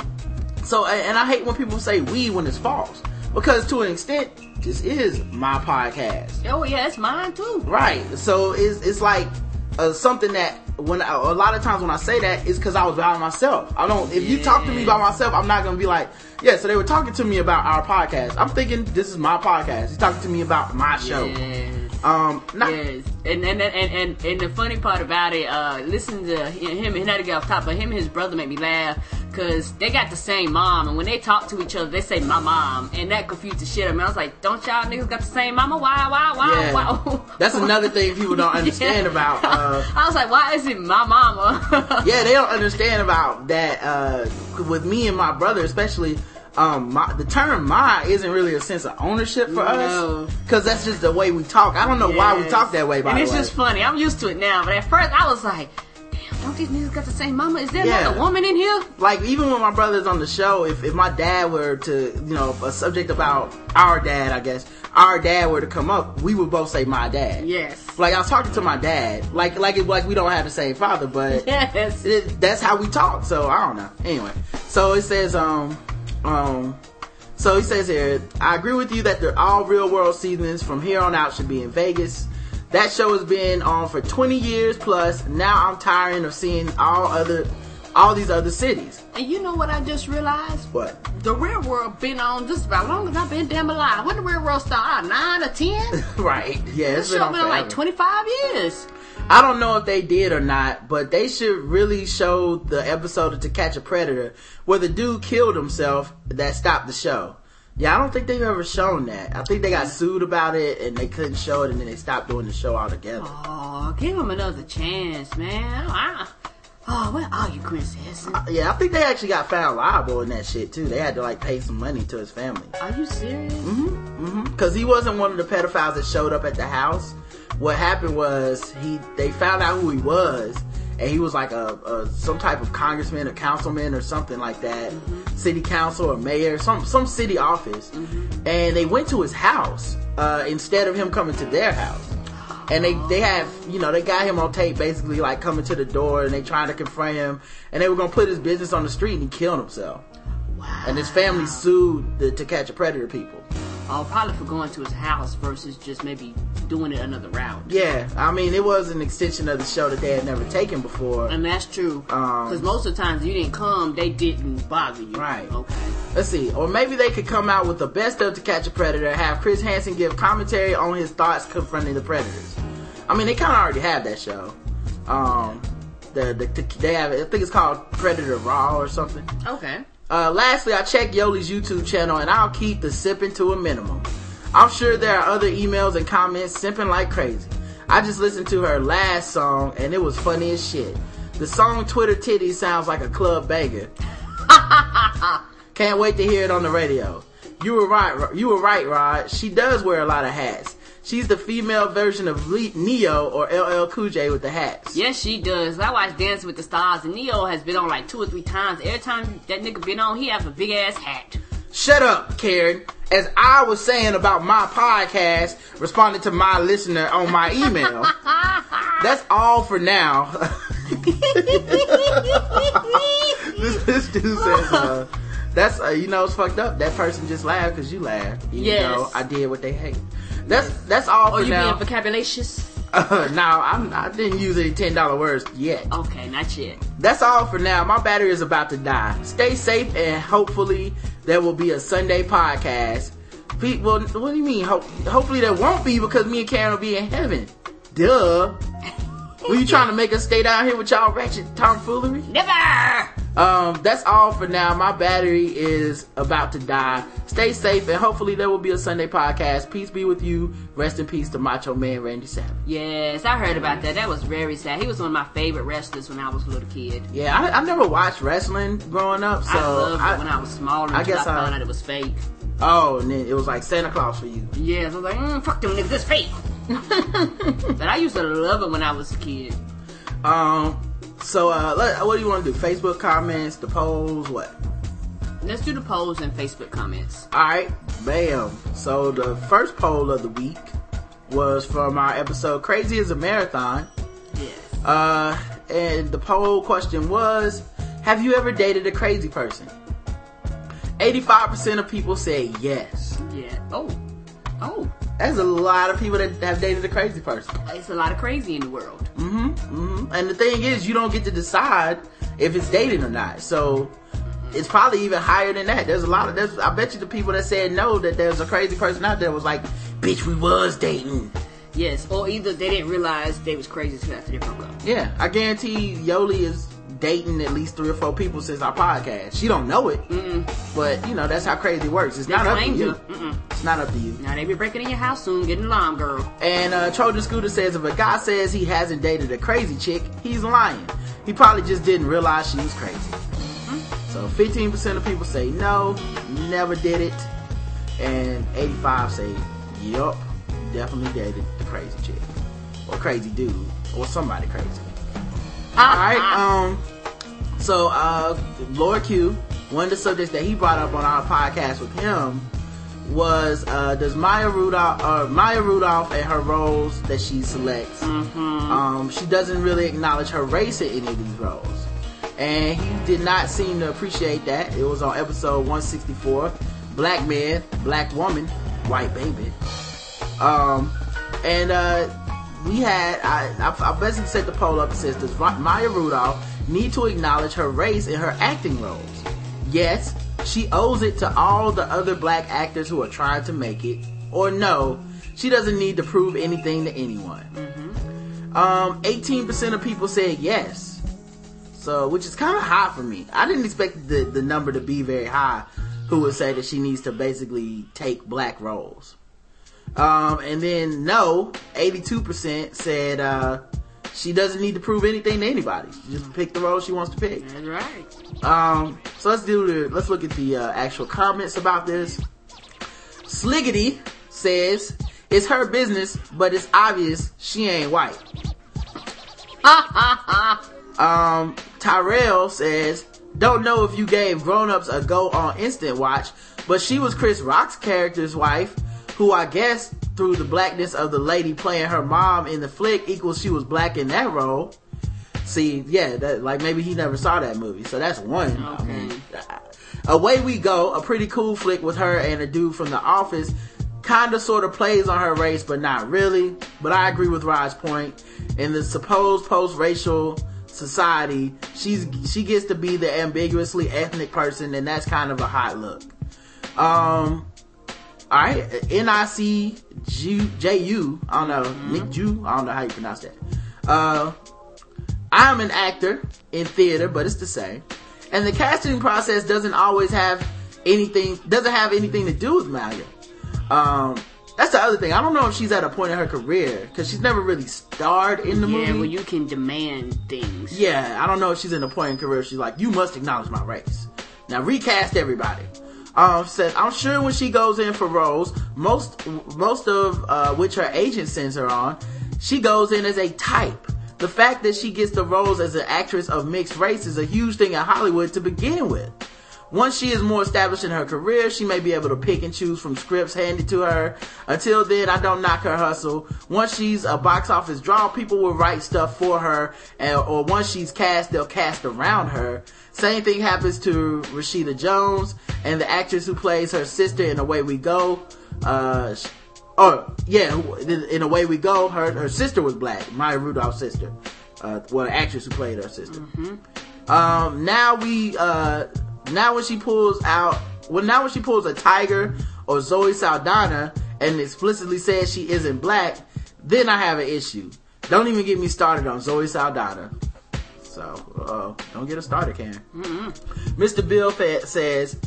so and and I hate when people say we when it's false because to an extent this is my podcast. Oh yeah, it's mine too. Right. So it's it's like uh, something that when I, a lot of times when I say that is because I was by myself. I don't. If you talk to me by myself, I'm not gonna be like, yeah. So they were talking to me about our podcast. I'm thinking this is my podcast. He's talking to me about my show. Yes. Um, not, Yes, and and, and and and the funny part about it, uh, listen to him and not to get off top, but him and his brother made me laugh because they got the same mom, and when they talk to each other, they say my mom, and that confused the shit out of me. I was like, don't y'all niggas got the same mama? Why, why, why, Yeah. why? That's another thing people don't understand Yeah. about. Uh, I was like, why is it my mama? yeah, they don't understand about that. Uh, with me and my brother, especially, um, my, the term "my" isn't really a sense of ownership for No. us because that's just the way we talk. I don't know why we talk that way. By and it's just funny. I'm used to it now, but at first I was like, damn, don't these niggas got the same mama? Is there Yeah. another woman in here? like even when my brother's on the show, if, if my dad were to, you know, a subject about our dad, I guess, our dad were to come up, we would both say my dad. Yes. Like I was talking to my dad, like like it, like we don't have the same father, but Yes. it, that's how we talk. So I don't know. Anyway, so it says um um. So he says here, I agree with you that the all real world seasons from here on out should be in Vegas. That show has been on for 20 years plus. Now I'm tiring of seeing all other, all these other cities. And you know what I just realized? What? The real world been on just about as long as I've been damn alive. When the real world start? Nine or ten? Right. Yeah, it's This been show on been on like twenty five years. I don't know if they did or not, but they should really show the episode of To Catch a Predator where the dude killed himself that stopped the show. Yeah, I don't think they've ever shown that. I think they got sued about it and they couldn't show it and then they stopped doing the show altogether. Oh, give him another chance, man. I, oh, where are you, Chris Hansen? Yeah, I think they actually got found liable in that shit too. They had to like pay some money to his family. Are you serious? Mm-hmm. Cause he wasn't one of the pedophiles that showed up at the house. What happened was he they found out who he was, and he was like a, a some type of congressman or councilman or something like that, city council or mayor, some some city office, and they went to his house uh, instead of him coming to their house. And they, they have, you know, they got him on tape basically like coming to the door and they trying to confront him and they were gonna put his business on the street and he killed himself. Wow. And his family sued the To Catch a Predator people. Oh, probably for going to his house versus just maybe doing it another route. Yeah, I mean, it was an extension of the show that they had never taken before. And that's true. Um, Because most of the times you didn't come, they didn't bother you. Right. Okay. Let's see, or maybe they could come out with the best of To Catch a Predator, have Chris Hansen give commentary on his thoughts confronting the predators. I mean, they kind of already have that show. Um, the, the, they have, I think it's called Predator Raw or something. Okay. Uh, lastly, I checked Yoli's YouTube channel and I'll keep the sipping to a minimum. I'm sure there are other emails and comments simping like crazy. I just listened to her last song and it was funny as shit. The song Twitter Titty sounds like a club banger. Can't wait to hear it on the radio. You were right, you were right, Rod. She does wear a lot of hats. She's the female version of Le- Ne-Yo or LL Cool J with the hats. Yes, she does. I watch Dance with the Stars, and Ne-Yo has been on like two or three times. Every time that nigga been on, he have a big ass hat. Shut up, Karen. As I was saying about my podcast, responding to my listener on my email. That's all for now. this, this dude says, uh, that's, uh, you know, it's fucked up. That person just laughed because you laughed. Yes. though I did what they hate. That's, that's all Or for you now. being vocabularious? Uh, now, I'm, I didn't use any $10 words yet. Okay, not yet. That's all for now. My battery is about to die. Stay safe and hopefully there will be a Sunday podcast. Well, what do you mean? Ho- hopefully there won't be because me and Karen will be in heaven. Duh. Were you trying to make us stay down here with y'all ratchet tomfoolery? Never! Um, that's all for now. My battery is about to die. Stay safe and hopefully there will be a Sunday podcast. Peace be with you. Rest in peace to Macho Man Randy Savage. Yes, I heard about that. That was very sad. He was one of my favorite wrestlers when I was a little kid. Yeah, I, I never watched wrestling growing up, so I loved I- it when I was smaller I, guess I- found out it was fake. Oh, and then it was like Santa Claus for you. Yes, I was like, mm, fuck them niggas, this fake. but I used to love it when I was a kid. Um, so uh, let, what do you want to do? Facebook comments, the polls, what? Let's do the polls and Facebook comments. All right, bam. So the first poll of the week was from our episode "Crazy as a Marathon," Yes. uh, and the poll question was, "Have you ever dated a crazy person?" Eighty-five percent of people say yes. Yeah. Oh. Oh. That's a lot of people that have dated a crazy person. It's a lot of crazy in the world. Mm-hmm. mm-hmm. And the thing is, you don't get to decide if it's dating or not. So it's probably even higher than that. There's a lot of there's I bet you the people that said no that there's a crazy person out there was like, bitch, we was dating. Yes, or either they didn't realize they was crazy until after they broke up. Yeah, I guarantee Yoli is dating at least three or four people since our podcast. She don't know it, but you know that's how crazy it works. It's They not up to you. Mm-mm. It's not up to you. Now they be breaking in your house soon, getting alarm girl. And uh, Trojan Scooter says if a guy says he hasn't dated a crazy chick, he's lying. He probably just didn't realize she was crazy. So 15% of people say no, never did it, and 85 say yup, definitely dated the crazy chick or crazy dude or somebody crazy. All right. Um. So, uh, Lord Q, one of the subjects that he brought up on our podcast with him was uh, does Maya Rudolph, uh, Maya Rudolph and her roles that she selects, um, she doesn't really acknowledge her race in any of these roles, and he did not seem to appreciate that. It was on episode 164, Black Man, Black Woman, White Baby. Um, and uh, we had I, I, I basically set the poll up and says does Maya Rudolph need to acknowledge her race in her acting roles? Yes, she owes it to all the other black actors who are trying to make it, or no, she doesn't need to prove anything to anyone. Um, 18% of people said yes. So, which is kind of high for me. I didn't expect the, the number to be very high who would say that she needs to basically take black roles. Um, and then no, 82% said, uh, she doesn't need to prove anything to anybody. She just pick the role she wants to pick. That's right. Um, so let's do the, let's look at the uh, actual comments about this. Sliggity says, it's her business, but it's obvious she ain't white. Um, Tyrell says, don't know if you gave grown-ups a go on Instant Watch, but she was Chris Rock's character's wife, who I guess through the blackness of the lady playing her mom in the flick equals she was black in that role. See, yeah, that like maybe he never saw that movie, so that's one. I Okay. mean, Away We Go, a pretty cool flick with her and a dude from The Office, kinda sorta plays on her race, but not really. But I agree with Rod's point. In the supposed post-racial society, she's she gets to be the ambiguously ethnic person, and that's kind of a hot look. Um, all right, N-I-C-J-U, I don't know, Nick Jew, I don't know how you pronounce that. Uh, I'm an actor in theater, but it's the same. And the casting process doesn't always have anything, doesn't have anything to do with Malia. Um, that's the other thing. I don't know if she's at a point in her career, cause she's never really starred in the yeah, movie. where you can demand things. Yeah, I don't know if she's in a point in career. She's like, you must acknowledge my race. Now recast everybody. Um, said I'm sure when she goes in for roles, most most of uh, which her agent sends her on, she goes in as a type. The fact that she gets the roles as an actress of mixed race is a huge thing in Hollywood to begin with. Once she is more established in her career, she may be able to pick and choose from scripts handed to her. Until then, I don't knock her hustle. Once she's a box office draw, people will write stuff for her, and, or once she's cast, they'll cast around her. Same thing happens to Rashida Jones and the actress who plays her sister in Away We Go. Uh, oh yeah, in in Away We Go, her her sister was black, Maya Rudolph's sister. Uh, well, the actress who played her sister. Um, now we, uh, now when she pulls out, well, now when she pulls a tiger or Zoe Saldana and explicitly says she isn't black, then I have an issue. Don't even get me started on Zoe Saldana. So, uh, don't get us started, Karen. Mr. Bill Fa- says,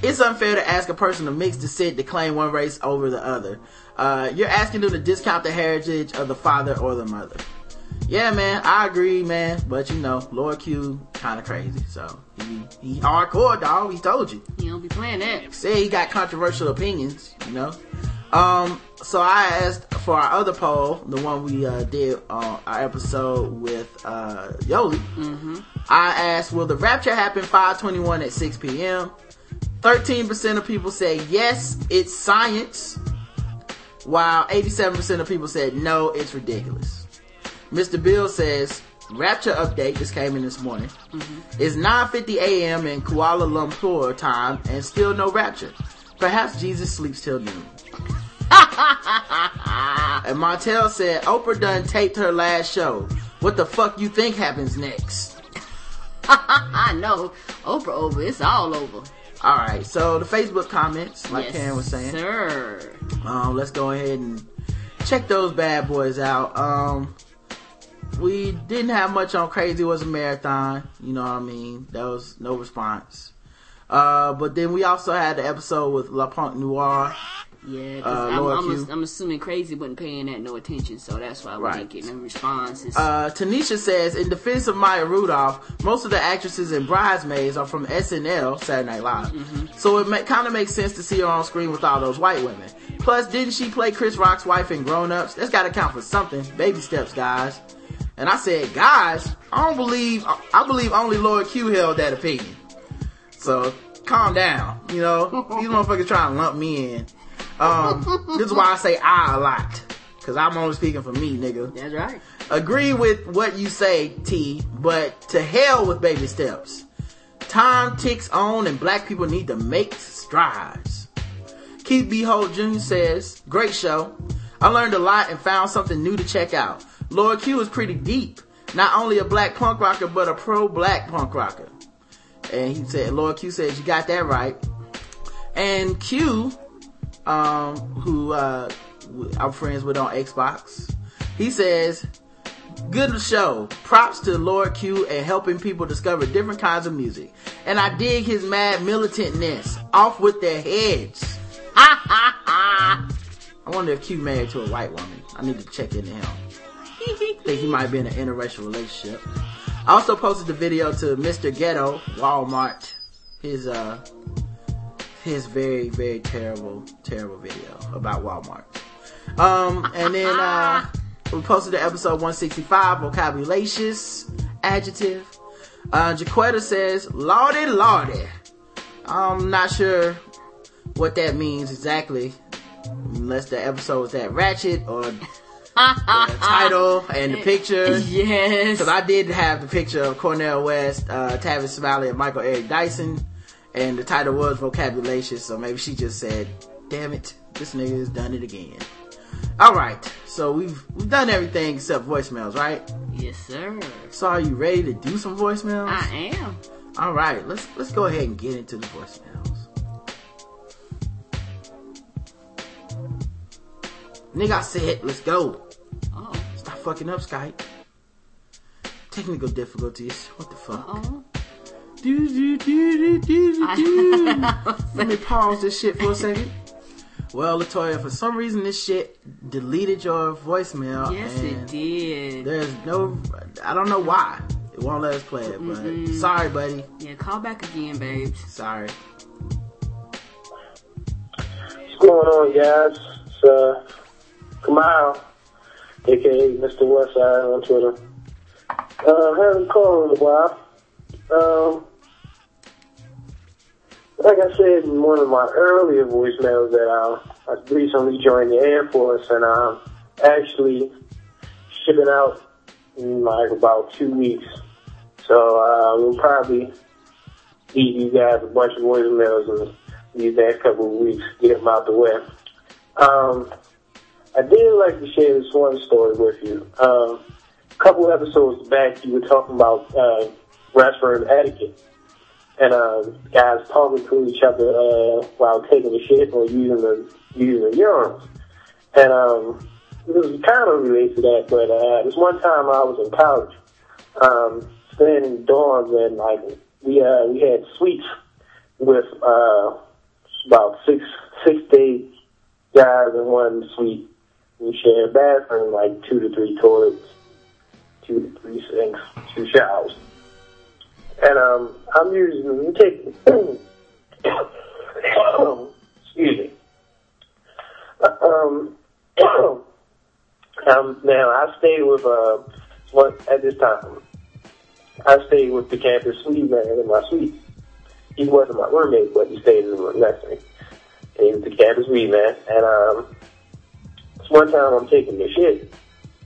it's unfair to ask a person of mixed descent to claim one race over the other. Uh, you're asking them to discount the heritage of the father or the mother. Yeah, man, I agree, man. But you know, Lord Q kind of crazy, so he he hardcore, dog. He told you. You don't be playing that. Say he got controversial opinions, you know. Um, so I asked for our other poll, the one we uh, did on our episode with uh, Yoli. I asked, will the rapture happen 521 at 6 p.m.? 13% of people say yes, it's science, while 87% of people said no, it's ridiculous. Mr. Bill says, Rapture update just came in this morning. It's 9:50 a.m. in Kuala Lumpur time, and still no rapture. Perhaps Jesus sleeps till noon. and Montel said, Oprah done taped her last show. What the fuck you think happens next? I know. Oprah over. It's all over. All right, so the Facebook comments, like yes, Karen was saying. Sir. Um, let's go ahead and check those bad boys out. Um, we didn't have much on Crazy Was a Marathon. You know what I mean? That was no response. Uh, but then we also had the episode with La Punk Noir. Yeah, 'cause Uh, I'm, I'm, I'm assuming Crazy wasn't paying that no attention, so that's why we Right. didn't get no responses. Uh, Tanisha says, in defense of Maya Rudolph, most of the actresses in Bridesmaids are from SNL, Saturday Night Live. So it ma- kind of makes sense to see her on screen with all those white women. Plus, didn't she play Chris Rock's wife in Grown Ups? That's gotta count for something. Baby steps, guys. And I said, guys, I don't believe, I believe only Lord Q held that opinion. So, calm down. You know, these motherfuckers trying to lump me in. Um, this is why I say I a lot. Cause I'm only speaking for me, nigga that's right. agree with what you say, T, but to hell with baby steps. Time ticks on and black people need to make strides. Keith B. Holt Jr. says, great show. I learned a lot and found something new to check out. Lord Q is pretty deep. Not only a black punk rocker, but a pro-black punk rocker. And he said, Lord Q says, you got that right. And Q, um, who, uh, I'm friends with on Xbox, he says, good show. Props to Lord Q and helping people discover different kinds of music. And I dig his mad militantness. Off with their heads. I wonder if Q married to a white woman. I need to check into him. think he might be in an interracial relationship. I also posted the video to Mr. Ghetto Walmart. His uh his very very terrible terrible video about Walmart. Um and then uh we posted the episode 165 vocabulatious adjective. Uh Jaquetta says lordy lordy. I'm not sure what that means exactly unless the episode was that ratchet or the title and the picture. Yes. Because I did have the picture of Cornel West, uh, Tavis Smiley, and Michael Eric Dyson, and the title was Vocabulation, so maybe she just said, damn it, this nigga has done it again. Alright, so we've we've done everything except voicemails, right? Yes, sir. So are you ready to do some voicemails? I am. Alright, let's let's go ahead and get into the voicemails. Nigga, I said, let's go. Oh. Stop fucking up, Skype. Technical difficulties. What the fuck? Oh. Do, do, do, do, do, do, do. Let me pause this shit for a second. Well, Latoya, for some reason this shit deleted your voicemail. Yes, and it did. There's no, I don't know why. It won't let us play it, but sorry, buddy. Yeah, call back again, babes. Sorry. What's going on, guys? It's uh, Kamal, aka Mr. Westside on Twitter. Uh, haven't called in a while. Um, like I said in one of my earlier voicemails, that uh, I recently joined the Air Force, and I'm actually shipping out in like about two weeks. So uh, we'll probably leave you guys a bunch of voicemails in these next couple of weeks, get them out the way. Um, I did like to share this one story with you. Um, a couple episodes back, you were talking about uh, restroom etiquette and uh, guys talking to each other uh, while taking a shit or using the using the urinals. And um, was kind of related to that, but uh, this one time I was in college, um, staying in dorms, and like we uh, we had suites with uh, about six six to guys in one suite. We shared a bathroom, like two to three toilets, two to three sinks, two showers. And um, I'm usually taking. excuse me. Um, um, now I stayed with uh, what at this time. I stayed with the campus suite man in my suite. He wasn't my roommate, but he stayed in the room next to me. And he was the campus weed man. And um, this one time I'm taking the shit,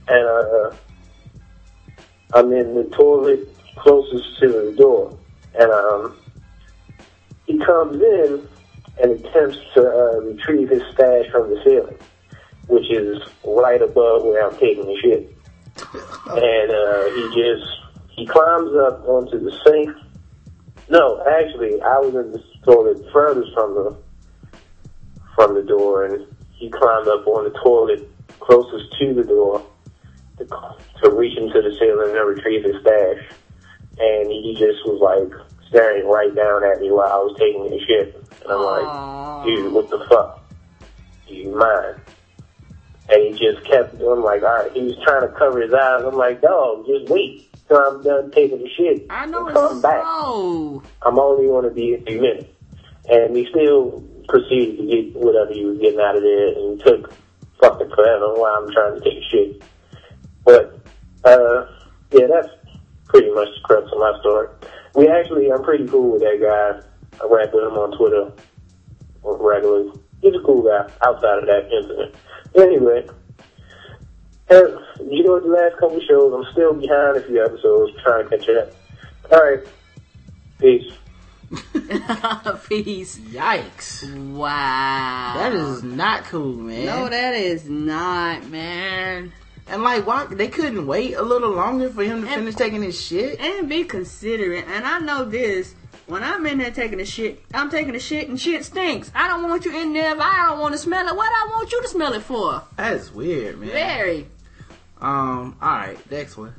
and uh, I'm in the toilet closest to the door, and um, he comes in and attempts to uh, retrieve his stash from the ceiling, which is right above where I'm taking the shit. And uh, he just he climbs up onto the sink. No, actually, I was in the toilet furthest from the from the door, and he climbed up on the toilet closest to the door to, to reach into the ceiling and retrieve his stash. And he just was like staring right down at me while I was taking a shit. And I'm like, dude, what the fuck? Do you mind? And he just kept, I'm like, alright, he was trying to cover his eyes. I'm like, dog, just wait till I'm done taking the shit. I know and come it's back. slow. I'm only going to be a few minutes. And he still proceeded to get whatever he was getting out of there and took fucking forever while I'm trying to take a shit. But, uh, yeah, that's pretty much the crux of my story. We actually, I'm pretty cool with that guy. I rap with him on Twitter regularly. He's a cool guy outside of that incident. Anyway, uh, you know what, the last couple shows, I'm still behind a few episodes trying to catch up. Alright. Peace. Peace. Yikes. Wow. That is not cool, man. No, that is not, man. And like, why they couldn't wait a little longer for him to And- finish taking his shit? And be considerate. And I know this. When I'm in there taking a shit, I'm taking a shit and shit stinks. I don't want you in there if I don't want to smell it. What I want you to smell it for? That's weird, man. Very. Um. All right, next one.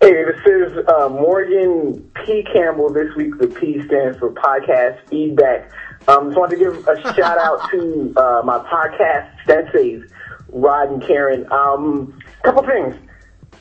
Hey, this is uh, Morgan P. Campbell. This week, the P stands for podcast feedback. Um, just wanted to give a shout out to uh, my podcast senseis, Rod and Karen. Um, couple things.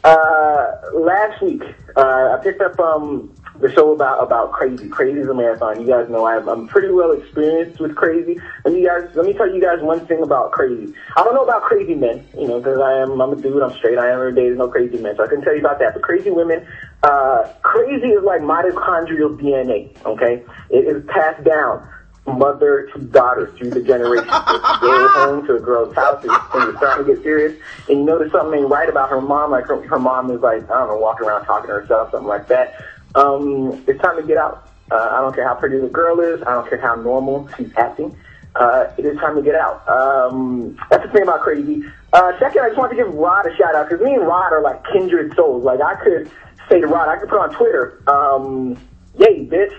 Uh, last week, uh, I picked up um, the show about about Crazy. Crazy is a marathon. You guys know I'm, I'm pretty well experienced with Crazy. Let me guys, let me tell you guys one thing about Crazy. I don't know about crazy men, you know, because I am I'm a dude. I'm straight. I am. There's no crazy men, so I can tell you about that. But crazy women, uh, crazy is like mitochondrial DNA. Okay, it is passed down mother to daughter through the generations. Girl's home to a girl's house, and it's starting to get serious. And you notice something ain't right about her mom. Like her, her mom is like I don't know, walking around talking to herself, something like that. Um, it's time to get out. Uh, I don't care how pretty the girl is. I don't care how normal she's acting. Uh, it is time to get out. Um, that's the thing about crazy. Uh, second, I just want to give Rod a shout out because me and Rod are like kindred souls. Like I could say to Rod, I could put on Twitter, um, "Yay, bitch,"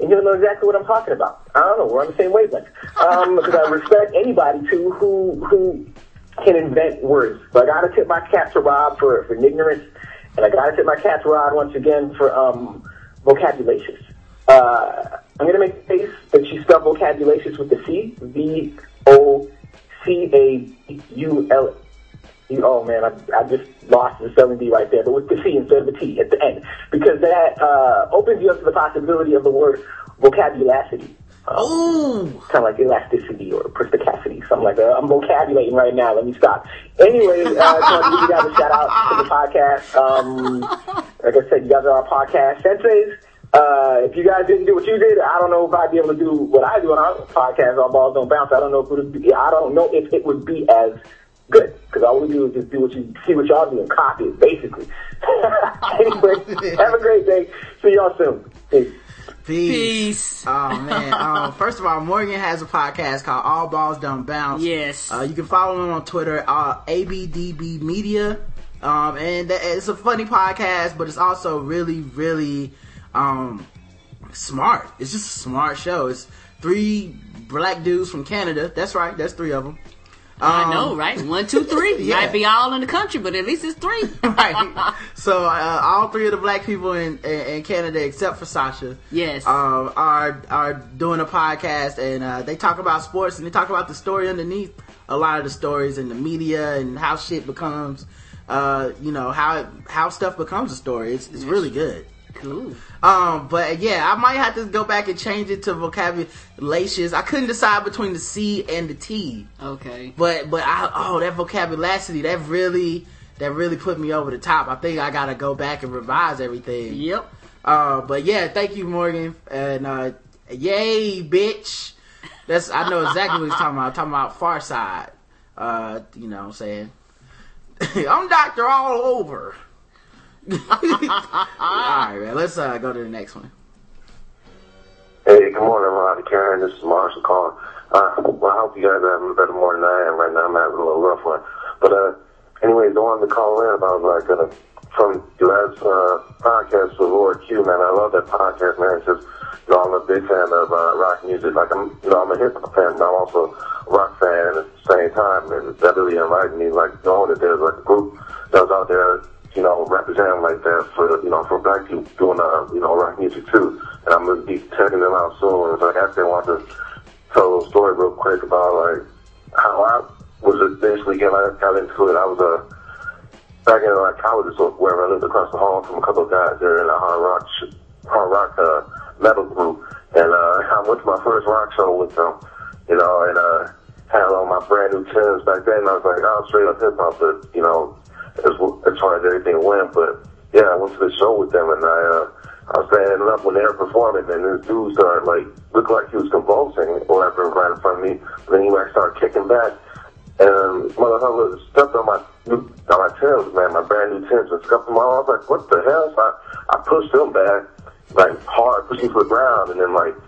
and he'll know exactly what I'm talking about. I don't know. We're on the same wavelength. Um, because I respect anybody too who who can invent words. So I got to tip my cap to Rob for for ignorance, and I got to tip my cap to Rod once again for um vocabulacious. Uh, I'm gonna make a face that you spell vocabulacious with the C, V O C A U L. You, oh man, I, I just lost the spelling bee right there, but with the C instead of the T at the end, because that uh, opens you up to the possibility of the word vocabulacity. Um, Ooh. kind of like elasticity or perspicacity, something like that. I'm vocabulating right now. Let me stop. Anyway, uh, I want to give you guys a shout out to the podcast. Um, like I said, you guys are our podcast senseis. Uh, if you guys didn't do what you did, I don't know if I'd be able to do what I do on our podcast. Our balls don't bounce. I don't know if it would be. I don't know if it would be as good because all we do is just do what you see what y'all do and copy it, basically. anyway, have a great day. See y'all soon. Peace. Peace. Peace. Oh man. Um, first of all, Morgan has a podcast called All Balls Don't Bounce. Yes. Uh, you can follow him on Twitter, uh, ABDB Media. Um, and th- it's a funny podcast, but it's also really, really, um, smart. It's just a smart show. It's three black dudes from Canada. That's right. That's three of them. I know, right? One, two, three. Yeah. Might be all in the country, but at least it's three. right. So uh, all three of the black people in, in, in Canada, except for Sasha, Yes. um, are are doing a podcast, and uh, they talk about sports and they talk about the story underneath a lot of the stories in the media and how shit becomes, uh, you know, how how stuff becomes a story. It's it's really good. Cool. Um, but yeah, I might have to go back and change it to vocabularious. I couldn't decide between the C and the T. Okay. But but I oh that vocabulacity that really that really put me over the top. I think I gotta go back and revise everything. Yep. Uh, but yeah, thank you Morgan and uh, yay bitch. That's I know exactly what he's talking about. I'm talking about Far Side. Uh, you know what I'm saying. I'm Doctor All Over. Alright man, let's uh, go to the next one. Hey, good morning, Rod Karen. This is Marshall calling. Uh, well, I hope you guys are having a better morning than I am right now. I'm having a little rough one. But, uh, anyways, I wanted to call in about, like, uh, from your last uh, podcast with Lord Q, man. I love that podcast, man. It's just, you know, I'm a big fan of uh, rock music. Like, I'm, you know, I'm a hip hop fan, but I'm also a rock fan at the same time. And that really invited me, like, knowing that there's like a group that was out there, you know, representing like that for, you know, for black people doing, uh, you know, rock music too. And I'm gonna be checking them out soon. And so I actually want to tell a story real quick about like how I was eventually getting got into it. I was uh, back in like college or wherever I lived across the hall from a couple of guys there in a hard rock hard rock uh, metal group, and uh, I went to my first rock show with them, you know, and uh, had on my brand new Timbs back then. I was like, oh, straight up hip hop, but you know, as as far as everything went, but yeah, I went to the show with them, and I. Uh, I was standing up when they were performing, and this dude started like looked like he was convulsing or whatever right in front of me. But then he like started kicking back, and motherfucker stepped on my on my Timbs, man, my brand new Timbs, and scuffed them all. I was like, what the hell? So I, I pushed him back, like hard, pushed him to the ground, and then like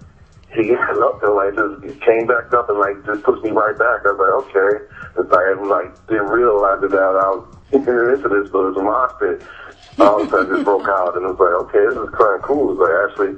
he got up and like just came back up and like just pushed me right back. I was like, okay. It's like I like didn't realize that I was into this, but it was a monster. All of a sudden just broke out and it was like, okay, this is kind of cool. It's like actually,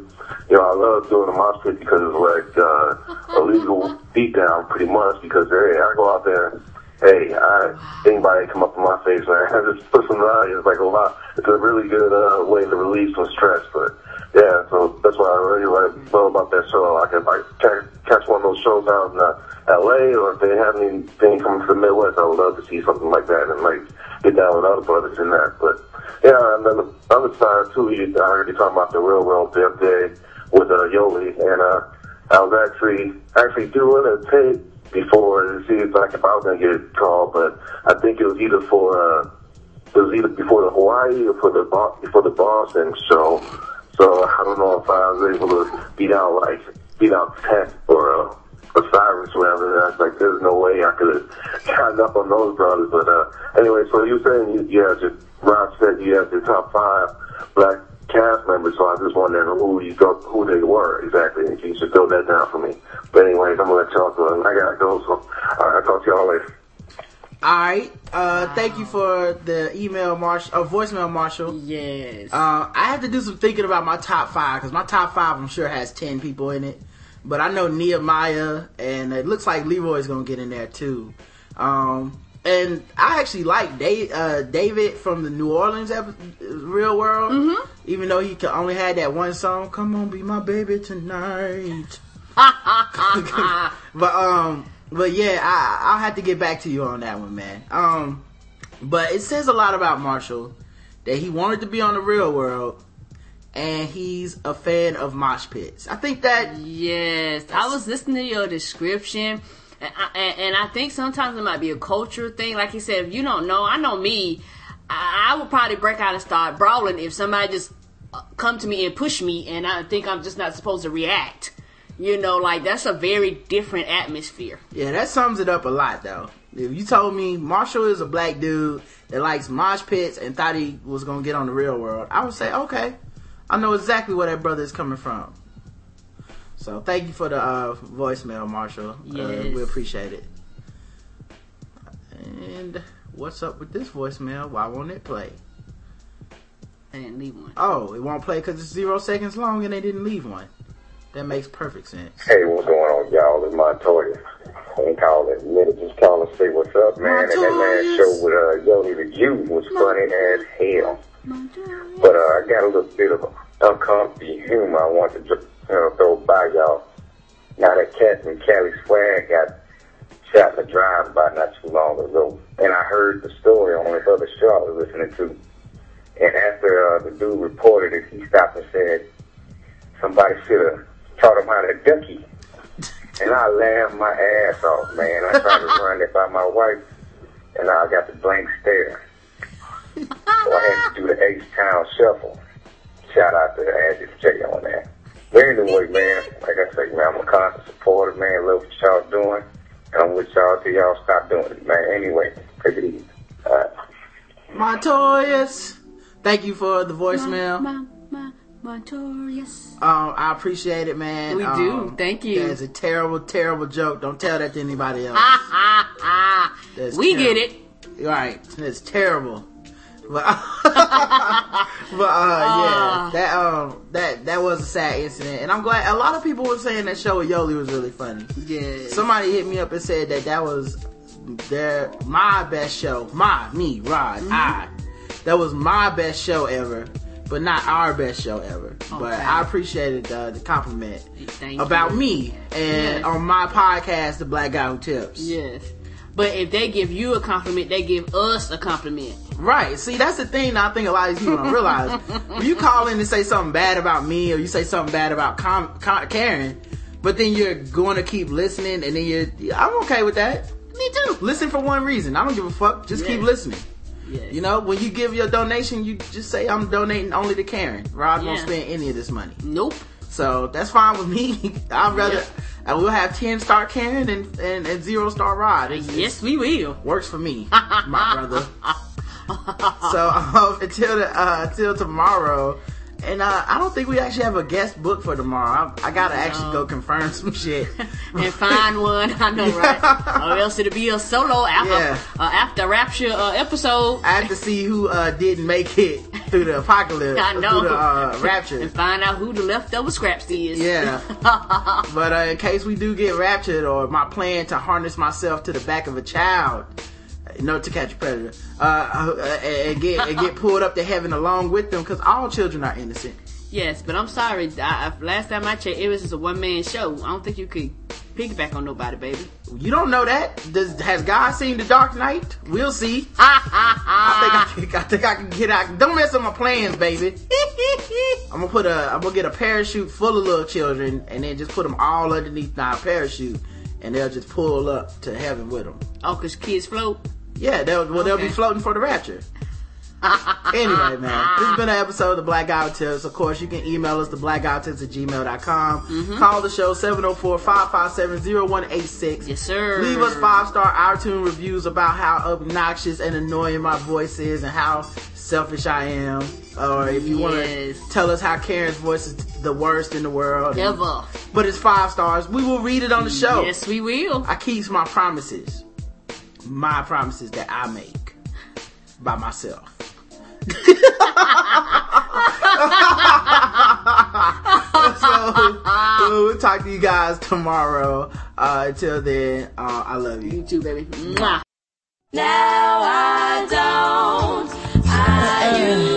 you know, I love doing a mosh pit because it's like uh, a legal beatdown pretty much because hey, I go out there hey, I, anybody come up to my face, man, I just put some eye. It's like a lot. It's a really good uh, way to release some stress. But yeah, so that's what I really like, love about that show. I can like catch, one of those shows out in uh, L.A. or if they have anything coming to the Midwest, I would love to see something like that and like get down with other brothers in that. But yeah, and then the other side too, you, I heard you talking about the real world the other day with uh, Yoli, and uh, I was actually actually doing a tape before to see if like if I was gonna get called, but I think it was either for uh, it was either before the Hawaii or for the before the Boston show. So I don't know if I was able to beat out like beat out Teck or uh, Osiris or whatever. And I was like, there's no way I could have gotten up on those brothers. But uh, anyway, so you were saying you, you had your Rob said you had your top five black cast members, so I was just wondering who you thought who they were exactly. If you should throw that down for me. But anyways, I'm gonna let y'all go. I gotta go, so all right, I'll talk to y'all later. All right. Uh, thank you for the email, Marshall, uh, voicemail, Marshall. Yes. Uh, I have to do some thinking about my top five because my top five, I'm sure, has ten people in it. But I know Nehemiah, and it looks like Leroy's gonna get in there too. Um, and I actually like Dave, uh, David from the New Orleans Real World, even though he only had that one song. Come on, be my baby tonight. but um, but yeah, I I'll have to get back to you on that one, man. Um, but it says a lot about Marshall that he wanted to be on the Real World, and he's a fan of mosh pits. I think that Yes, I was listening to your description, and I, and, I think sometimes it might be a culture thing. Like you said, if you don't know, I know me, I, I would probably break out and start brawling if somebody just uh, come to me and push me, and I think I'm just not supposed to react. You know, like that's a very different atmosphere. yeah, that sums it up a lot though. If you told me Marshall is a black dude that likes mosh pits and thought he was gonna get on the Real World, I would say okay, I know exactly where that brother is coming from. So thank you for the uh, voicemail, Marshall. Uh, Yes. we appreciate it. And what's up with this voicemail? Why won't it play? I didn't leave one. Oh, it won't play because it's zero seconds long and they didn't leave one. That makes perfect sense. Hey, what's going on, y'all? It's Montoya. I ain't calling it minute, just calling to say what's up, man. And that Montoya. last show with uh, Yoni the Jew was funny as hell. But uh, I got a little bit of uncomfy humor I want to just uh, throw by y'all. Now that Captain Cali Swag got shot in a drive-by not too long ago, and I heard the story on this other show I was listening to. And after uh, the dude reported it, he stopped and said, somebody should have taught him how to Dougie. And I laughed my ass off, man. I tried to run it by my wife, and I got the blank stare. So I had to do the H Town Shuffle. Shout out to Andy J on that. But anyway, man, like I say, man, I'm a constant supporter, man. Love what y'all doing. And I'm with y'all till y'all stop doing it, man. Anyway, take it easy. All right. Montoyas, thank you for the voicemail. Ma, ma, Montorious. Um, I appreciate it, man. We um, do. Thank you. That's a terrible, terrible joke. Don't tell that to anybody else. We terrible. get it. Right. It's terrible. But But uh, Ah. yeah, that um, that that was a sad incident, and I'm glad a lot of people were saying that show with Yoli was really funny. Yeah. Somebody hit me up and said that that was their my best show, my me Rod Mm-hmm. I. That was my best show ever, but not our best show ever. But I appreciated uh, the compliment Thank about you. me and Yes. on my podcast, The Black Guy Who Tips. Yes. But if they give you a compliment, they give us a compliment. Right. See, that's the thing that I think a lot of these people don't realize. when you call in and say something bad about me or you say something bad about Com- Com- Karen, but then you're going to keep listening and then you're, I'm okay with that. Me too. Listen for one reason. I don't give a fuck. Just keep listening. Yes. You know, when you give your donation, you just say, I'm donating only to Karen. Rod won't spend any of this money. Nope. So that's fine with me. I'd rather, Yeah. and we'll have 10 star Karen and, and, and zero star Rod. It's- Yes, we will. works for me, my brother. so um, until the, uh, until tomorrow, and uh, I don't think we actually have a guest book for tomorrow. I, I gotta actually go confirm some shit and find one. I know, right? or else it'll be a solo after Yeah. uh, after Rapture uh, episode. I have to see who uh, didn't make it through the apocalypse, I know. through the uh, rapture. and find out who the leftover scraps is. Yeah. but uh, in case we do get raptured, or my plan to harness myself to the back of a child, no, to catch a predator, uh, uh, and and get and get pulled up to heaven along with them, because all children are innocent. Yes, but I'm sorry. I, I, last time I checked, it was just a one man show. I don't think you could piggyback on nobody, baby. You don't know that. Does has God seen the Dark Knight? We'll see. I think I, can, I think I can get out. Don't mess up my plans, baby. I'm gonna put a. I'm gonna get a parachute full of little children, and then just put them all underneath my parachute, and they'll just pull up to heaven with them. oh, cause kids float. Yeah, they'll well, they'll be floating for the rapture. anyway, man, this has been an episode of the Black Guy Who Tips. Of course, you can email us the blackguywhotips at gmail.com. Mm-hmm. Call the show 704-557-0186. Yes, sir. Leave us five star iTunes reviews about how obnoxious and annoying my voice is and how selfish I am. Or if you want to tell us how Karen's voice is the worst in the world. Ever. But it's five stars. We will read it on the show. Yes, we will. I keeps my promises. My promises that I make by myself. so we'll talk to you guys tomorrow. Uh, until then, uh, I love you. You too, baby. Mwah. Now I don't. I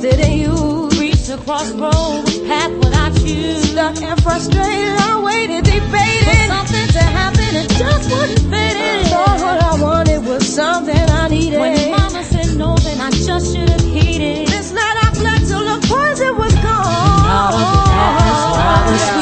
than you. Reached the crossroad, which path would I choose? Stuck and frustrated, I waited, debated. For something to happen, it just wouldn't fit in. Thought what I wanted was something I needed. When mama said no, then I just should have heeded. This night I slept till the poison was gone. Out of the past, while